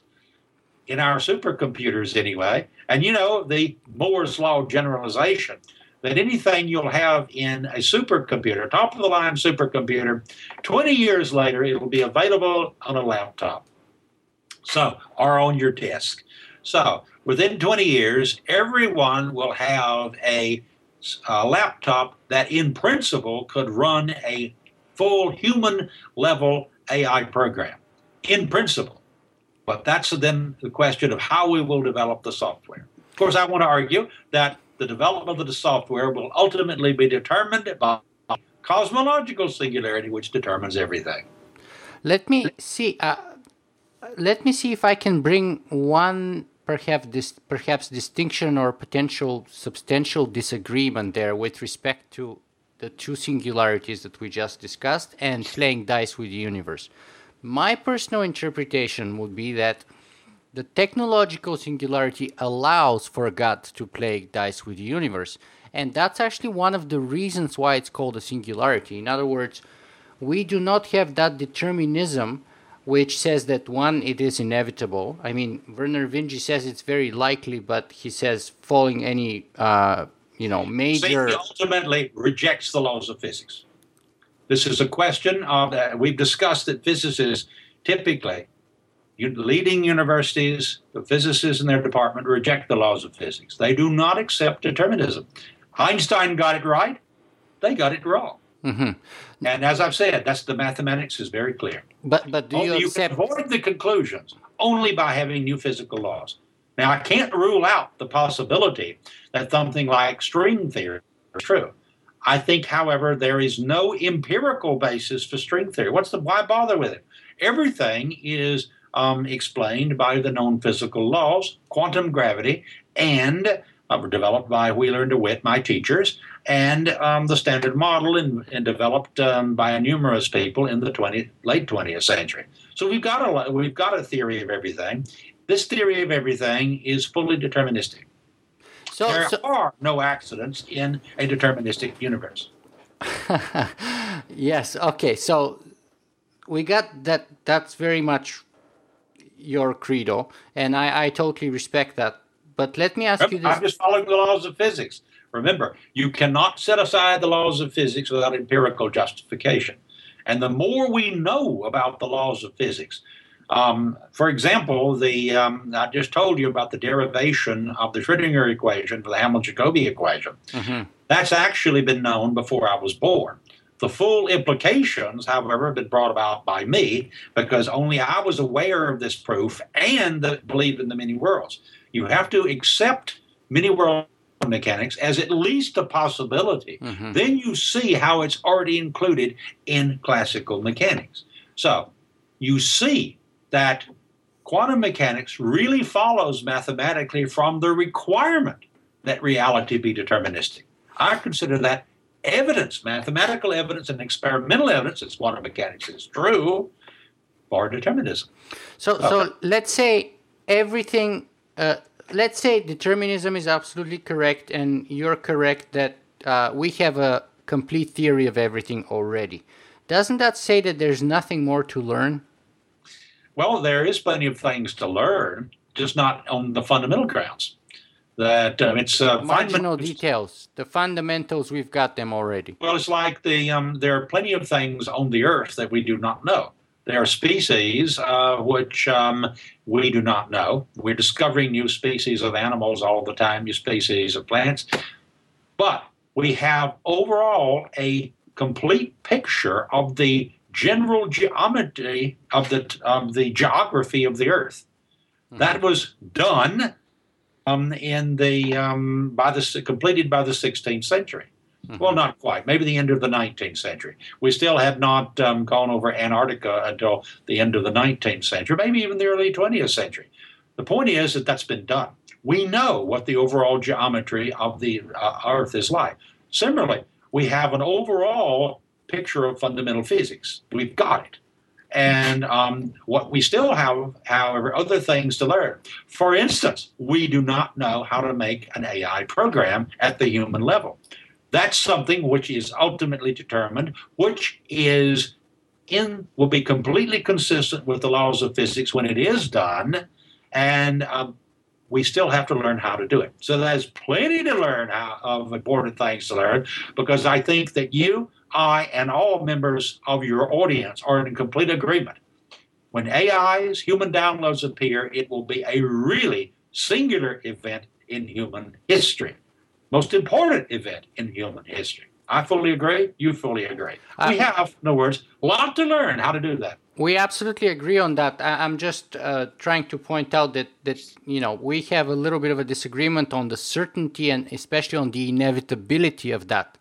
Speaker 2: in our supercomputers anyway. And you know, the Moore's Law generalization that anything you'll have in a supercomputer, top of the line supercomputer, 20 years later, it will be available on a laptop. So, or on your desk. So, within 20 years, everyone will have a, a laptop that, in principle, could run a full human level AI program. In principle. But that's then the question of how we will develop the software. Of course, I want to argue that the development of the software will ultimately be determined by cosmological singularity, which determines everything.
Speaker 1: Let me see. Uh, let me see if I can bring one perhaps this perhaps distinction or potential substantial disagreement there with respect to the two singularities that we just discussed and playing dice with the universe. My personal interpretation would be that the technological singularity allows for God to play dice with the universe. And that's actually one of the reasons why it's called a singularity. In other words, we do not have that determinism which says that one, it is inevitable. I mean, Vernor Vinge says it's very likely, but he says following any, uh, you know, major.
Speaker 2: Ultimately rejects the laws of physics. This is a question of, uh, we've discussed that physicists typically, leading universities, the physicists in their department reject the laws of physics. They do not accept determinism. Einstein got it right, they got it wrong. Mm-hmm. And as I've said, that's the mathematics is very clear.
Speaker 1: But but do you,
Speaker 2: only
Speaker 1: accept...
Speaker 2: you can avoid the conclusions only by having new physical laws. Now I can't rule out the possibility that something like string theory is true. I think, however, there is no empirical basis for string theory. What's the why bother with it? Everything is um, explained by the known physical laws, quantum gravity, and uh, developed by Wheeler and DeWitt, my teachers, and um, the Standard Model, and, and developed um, by numerous people in the 20, late 20th century. So we've got a we've got a theory of everything. This theory of everything is fully deterministic. So, there so, are no accidents in a deterministic universe.
Speaker 1: yes. Okay. So we got that. That's very much your credo, and I, I totally respect that. But let me ask you this:
Speaker 2: I'm just following the laws of physics. Remember, you cannot set aside the laws of physics without empirical justification. And the more we know about the laws of physics, um, for example, the um, I just told you about the derivation of the Schrodinger equation for the Hamilton-Jacobi equation. Mm-hmm. That's actually been known before I was born. The full implications, however, have been brought about by me because only I was aware of this proof and the, believed in the many worlds. You have to accept many world mechanics as at least a possibility. Mm-hmm. Then you see how it's already included in classical mechanics. So you see that quantum mechanics really follows mathematically from the requirement that reality be deterministic. I consider that evidence, mathematical evidence and experimental evidence that quantum mechanics is true for determinism.
Speaker 1: So, okay. so let's say everything, uh, let's say determinism is absolutely correct, and you're correct that uh, we have a complete theory of everything already. Doesn't that say that there's nothing more to learn?
Speaker 2: Well, there is plenty of things to learn, just not on the fundamental grounds. That um, it's uh,
Speaker 1: marginal details. The fundamentals we've got them already.
Speaker 2: Well, it's like the um, there are plenty of things on the earth that we do not know. There are species uh, which um, we do not know. We're discovering new species of animals all the time, new species of plants. But we have overall a complete picture of the general geometry of the of the geography of the Earth. Mm-hmm. That was done um, in the um, by the completed by the 16th century. Mm-hmm. Well, not quite. Maybe the end of the 19th century. We still had not um, gone over Antarctica until the end of the 19th century, maybe even the early 20th century. The point is that that's been done. We know what the overall geometry of the uh, Earth is like. Similarly, we have an overall picture of fundamental physics. We've got it. And um, what we still have, however, other things to learn. For instance, we do not know how to make an AI program at the human level. That's something which is ultimately determined, which is in will be completely consistent with the laws of physics when it is done, and um, we still have to learn how to do it. So there's plenty to learn how, of important things to learn because I think that you I and all members of your audience are in complete agreement. When AI's human downloads appear, it will be a really singular event in human history. Most important event in human history. I fully agree. You fully agree. we have, in other words, a lot to learn how to do that.
Speaker 1: We absolutely agree on that. I'm just uh, trying to point out that that you know we have a little bit of a disagreement on the certainty and especially on the inevitability of that.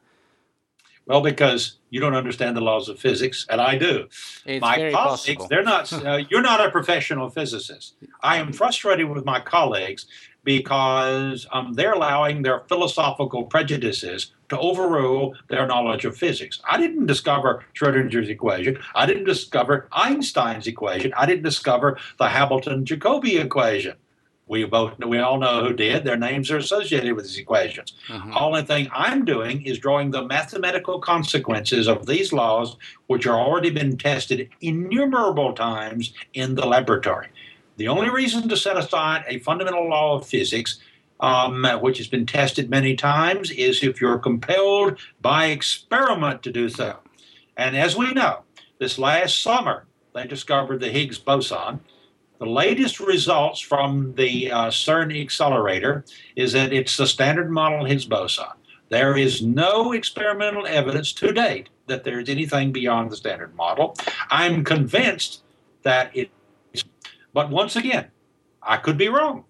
Speaker 2: Well, because you don't understand the laws of physics, and I do.
Speaker 1: It's my colleagues, possible.
Speaker 2: they're not. Uh, you're not a professional physicist. I am frustrated with my colleagues because um, they're allowing their philosophical prejudices to overrule their knowledge of physics. I didn't discover Schrodinger's equation. I didn't discover Einstein's equation. I didn't discover the Hamilton-Jacobi equation. We both we all know who did. Their names are associated with these equations. Mm-hmm. Only thing I'm doing is drawing the mathematical consequences of these laws, which are already been tested innumerable times in the laboratory. The only reason to set aside a fundamental law of physics, um, which has been tested many times, is if you're compelled by experiment to do so. And as we know, this last summer they discovered the Higgs boson the latest results from the uh, CERN accelerator is that it's the standard model Higgs boson. There is no experimental evidence to date that there's anything beyond the standard model. I'm convinced that it is, but once again, I could be wrong.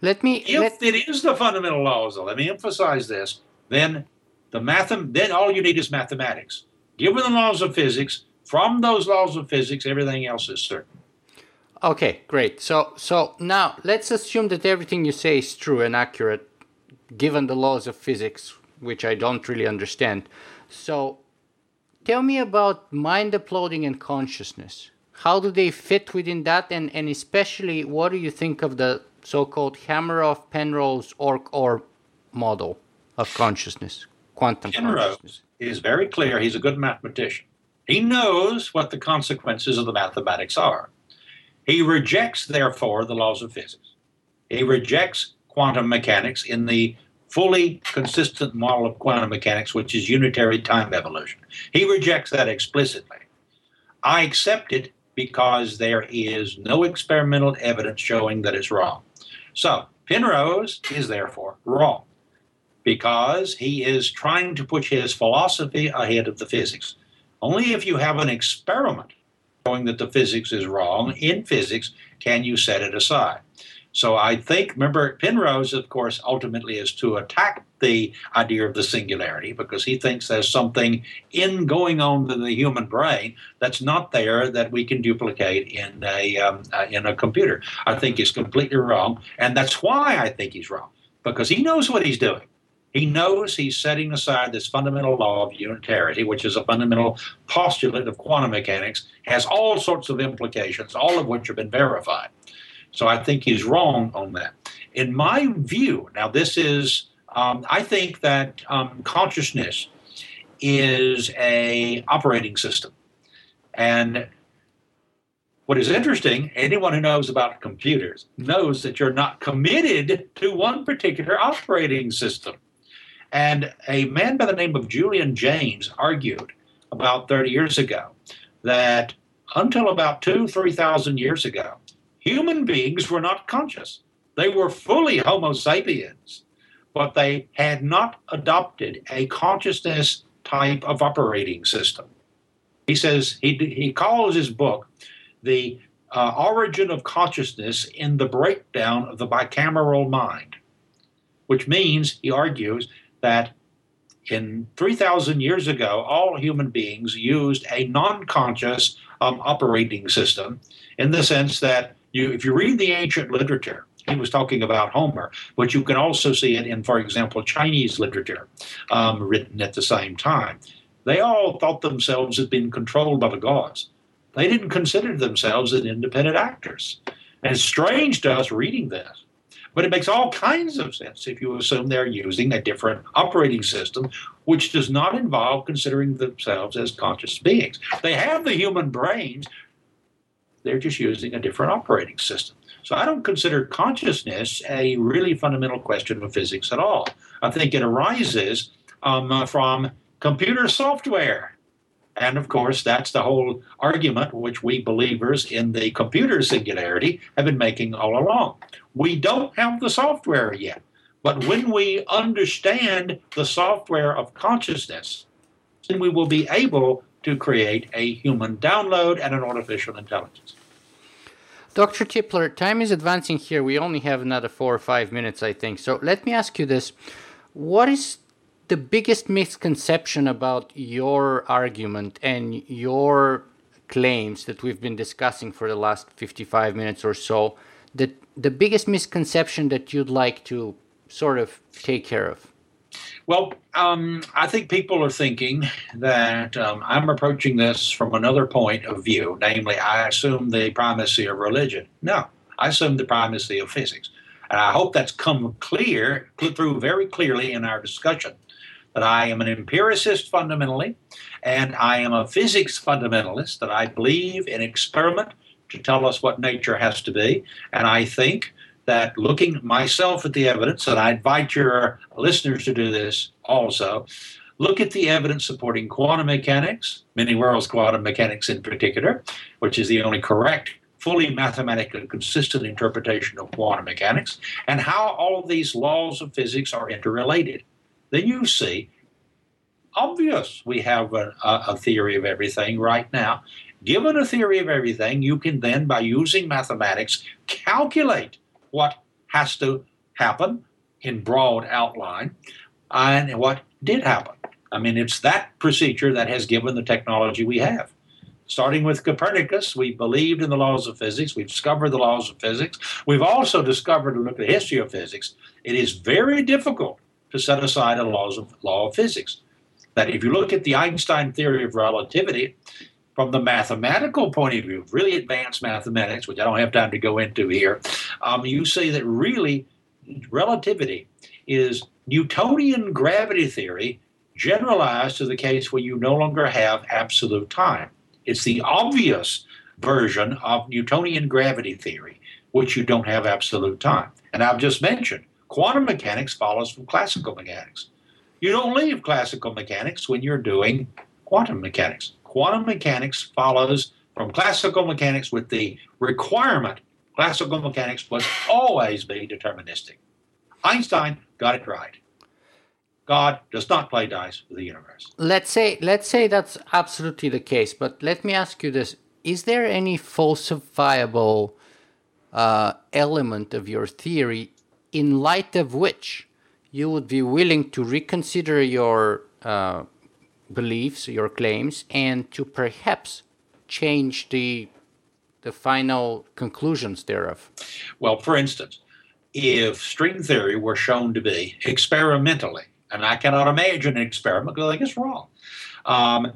Speaker 1: Let me.
Speaker 2: If
Speaker 1: let,
Speaker 2: it is the fundamental laws, let me emphasize this. Then the math. Then all you need is mathematics. Given the laws of physics, from those laws of physics, everything else is certain.
Speaker 1: Okay, great. So so now let's assume that everything you say is true and accurate given the laws of physics, which I don't really understand. So tell me about mind uploading and consciousness. How do they fit within that and, and especially what do you think of the so-called Hameroff Penrose Orch-OR model of consciousness, quantum Penrose consciousness?
Speaker 2: is very clear he's a good mathematician. He knows what the consequences of the mathematics are. He rejects, therefore, the laws of physics. He rejects quantum mechanics in the fully consistent model of quantum mechanics, which is unitary time evolution. He rejects that explicitly. I accept it because there is no experimental evidence showing that it's wrong. So, Penrose is therefore wrong because he is trying to push his philosophy ahead of the physics. Only if you have an experiment showing that the physics is wrong in physics, can you set it aside? So I think, remember, Penrose, of course, ultimately is to attack the idea of the singularity because he thinks there's something in going on in the human brain that's not there that we can duplicate in a um, uh, in a computer. I think he's completely wrong, and that's why I think he's wrong because he knows what he's doing. He knows he's setting aside this fundamental law of unitarity, which is a fundamental postulate of quantum mechanics, has all sorts of implications, all of which have been verified. So I think he's wrong on that. In my view, now this is, um, I think that um, consciousness is a operating system, and what is interesting, anyone who knows about computers knows that you're not committed to one particular operating system. And a man by the name of Julian Jaynes argued about 30 years ago that until about two, 3,000 years ago, human beings were not conscious. They were fully Homo sapiens, but they had not adopted a consciousness type of operating system. He says, he, he calls his book The uh, Origin of Consciousness in the Breakdown of the Bicameral Mind. which means, he argues, that in 3,000 years ago, all human beings used a non conscious um, operating system in the sense that you, if you read the ancient literature, he was talking about Homer, but you can also see it in, for example, Chinese literature um, written at the same time. They all thought themselves as being controlled by the gods. They didn't consider themselves as independent actors. And it's strange to us reading this, but it makes all kinds of sense if you assume they're using a different operating system, which does not involve considering themselves as conscious beings. They have the human brains, they're just using a different operating system. So I don't consider consciousness a really fundamental question of physics at all. I think it arises um, from computer software. And of course, that's the whole argument which we believers in the computer singularity have been making all along. We don't have the software yet. But when we understand the software of consciousness, then we will be able to create a human download and an artificial intelligence.
Speaker 1: Dr. Tipler, time is advancing here. We only have another four or five minutes, I think. So let me ask you this. What is the biggest misconception about your argument and your claims that we've been discussing for the last 55 minutes or so? The, the biggest misconception that you'd like to sort of take care of?
Speaker 2: Well, um, I think people are thinking that um, I'm approaching this from another point of view, namely, I assume the primacy of religion. No, I assume the primacy of physics. And I hope that's come clear through very clearly in our discussion that I am an empiricist fundamentally, and I am a physics fundamentalist, that I believe in experiment to tell us what nature has to be. And I think that looking myself at the evidence, and I invite your listeners to do this also, look at the evidence supporting quantum mechanics, many worlds quantum mechanics in particular, which is the only correct, fully mathematically consistent interpretation of quantum mechanics, and how all of these laws of physics are interrelated. Then you see, obvious we have a, a theory of everything right now. Given a theory of everything, you can then, by using mathematics, calculate what has to happen in broad outline and what did happen. I mean, it's that procedure that has given the technology we have. Starting with Copernicus, we believed in the laws of physics. We've discovered the laws of physics. We've also discovered, to look at the history of physics, it is very difficult to set aside a laws of, law of physics. That if you look at the Einstein theory of relativity, from the mathematical point of view, really advanced mathematics, which I don't have time to go into here, um, you see that really relativity is Newtonian gravity theory generalized to the case where you no longer have absolute time. It's the obvious version of Newtonian gravity theory, which you don't have absolute time. And I've just mentioned quantum mechanics follows from classical mechanics. You don't leave classical mechanics when you're doing quantum mechanics quantum mechanics follows from classical mechanics with the requirement classical mechanics must always be deterministic. Einstein got it right. God does not play dice with the universe.
Speaker 1: Let's say let's say that's absolutely the case, but let me ask you this: Is there any falsifiable uh, element of your theory in light of which you would be willing to reconsider your uh, beliefs, your claims, and to perhaps change the the final conclusions thereof.
Speaker 2: Well, for instance, if string theory were shown to be experimentally, and I cannot imagine an experiment because I think it's wrong, um,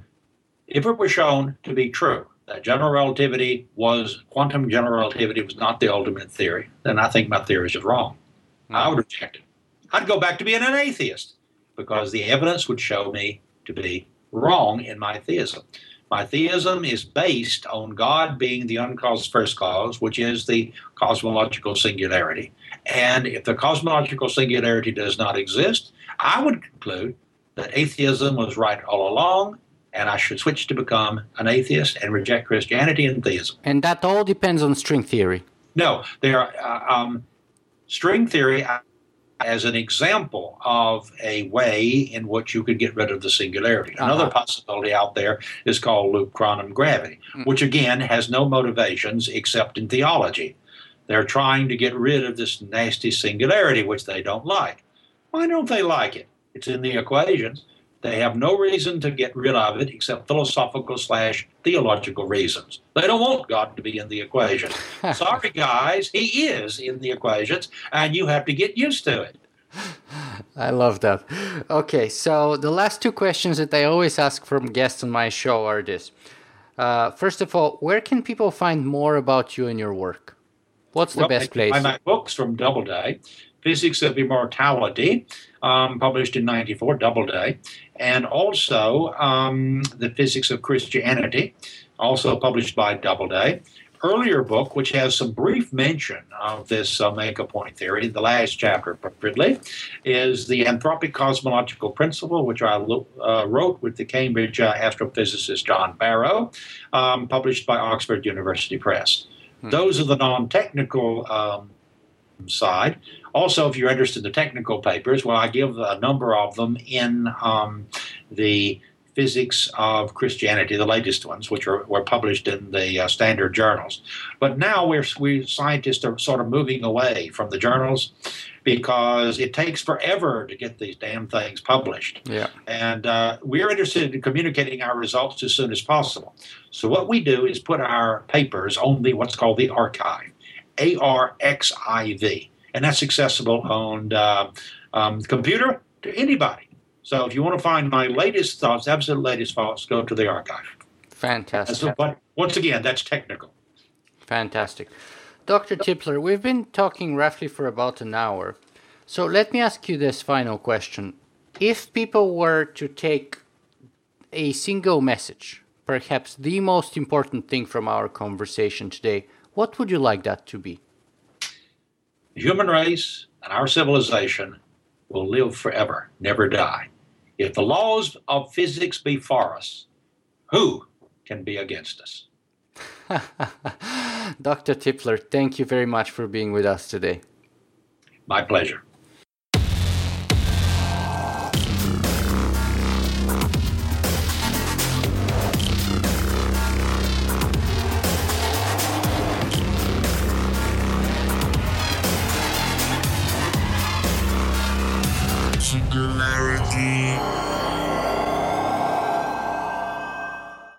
Speaker 2: if it were shown to be true that general relativity was quantum general relativity was not the ultimate theory, then I think my theory is wrong. Mm-hmm. I would reject it. I'd go back to being an atheist because the evidence would show me to be wrong in my theism. My theism is based on God being the uncaused first cause, which is the cosmological singularity. And if the cosmological singularity does not exist, I would conclude that atheism was right all along, and I should switch to become an atheist and reject Christianity and theism.
Speaker 1: And that all depends on string theory.
Speaker 2: No, there are, uh, um, string theory as an example of a way in which you could get rid of the singularity. Uh-huh. Another possibility out there is called loop quantum gravity, mm-hmm. which again has no motivations except in theology. They're trying to get rid of this nasty singularity, which they don't like. Why don't they like it? It's in the equations. They have no reason to get rid of it except philosophical slash theological reasons. They don't want God to be in the equation. Sorry, guys, He is in the equations, and you have to get used to it.
Speaker 1: I love that. Okay, so the last two questions that I always ask from guests on my show are this. Uh, first of all, where can people find more about you and your work? What's the
Speaker 2: well,
Speaker 1: best place?
Speaker 2: my books from Doubleday, Physics of Immortality, um, published in 94, Doubleday, and also um, The Physics of Christianity, also published by Doubleday. Earlier book, which has some brief mention of this uh, Omega Point theory, the last chapter, particularly, is The Anthropic Cosmological Principle, which I uh, wrote with the Cambridge uh, astrophysicist John Barrow, um, published by Oxford University Press. Hmm. Those are the non technical um, side. Also, if you're interested in the technical papers, well, I give a number of them in um, the Physics of Christianity, the latest ones, which are, were published in the uh, standard journals. But now we're, we scientists are sort of moving away from the journals because it takes forever to get these damn things published.
Speaker 1: Yeah.
Speaker 2: And uh, we're interested in communicating our results as soon as possible. So what we do is put our papers on the what's called the arXiv, A R X I V and that's accessible on uh, um, computer to anybody. So if you want to find my latest thoughts, absolute latest thoughts, go to the arXiv.
Speaker 1: Fantastic.
Speaker 2: So, but once again, that's technical.
Speaker 1: Fantastic. Dr. Tipler, we've been talking roughly for about an hour. So let me ask you this final question. If people were to take a single message, perhaps the most important thing from our conversation today, what would you like that to be?
Speaker 2: The human race and our civilization will live forever, never die. If the laws of physics be for us, who can be against us?
Speaker 1: Dr. Tipler, thank you very much for being with us today.
Speaker 2: My pleasure.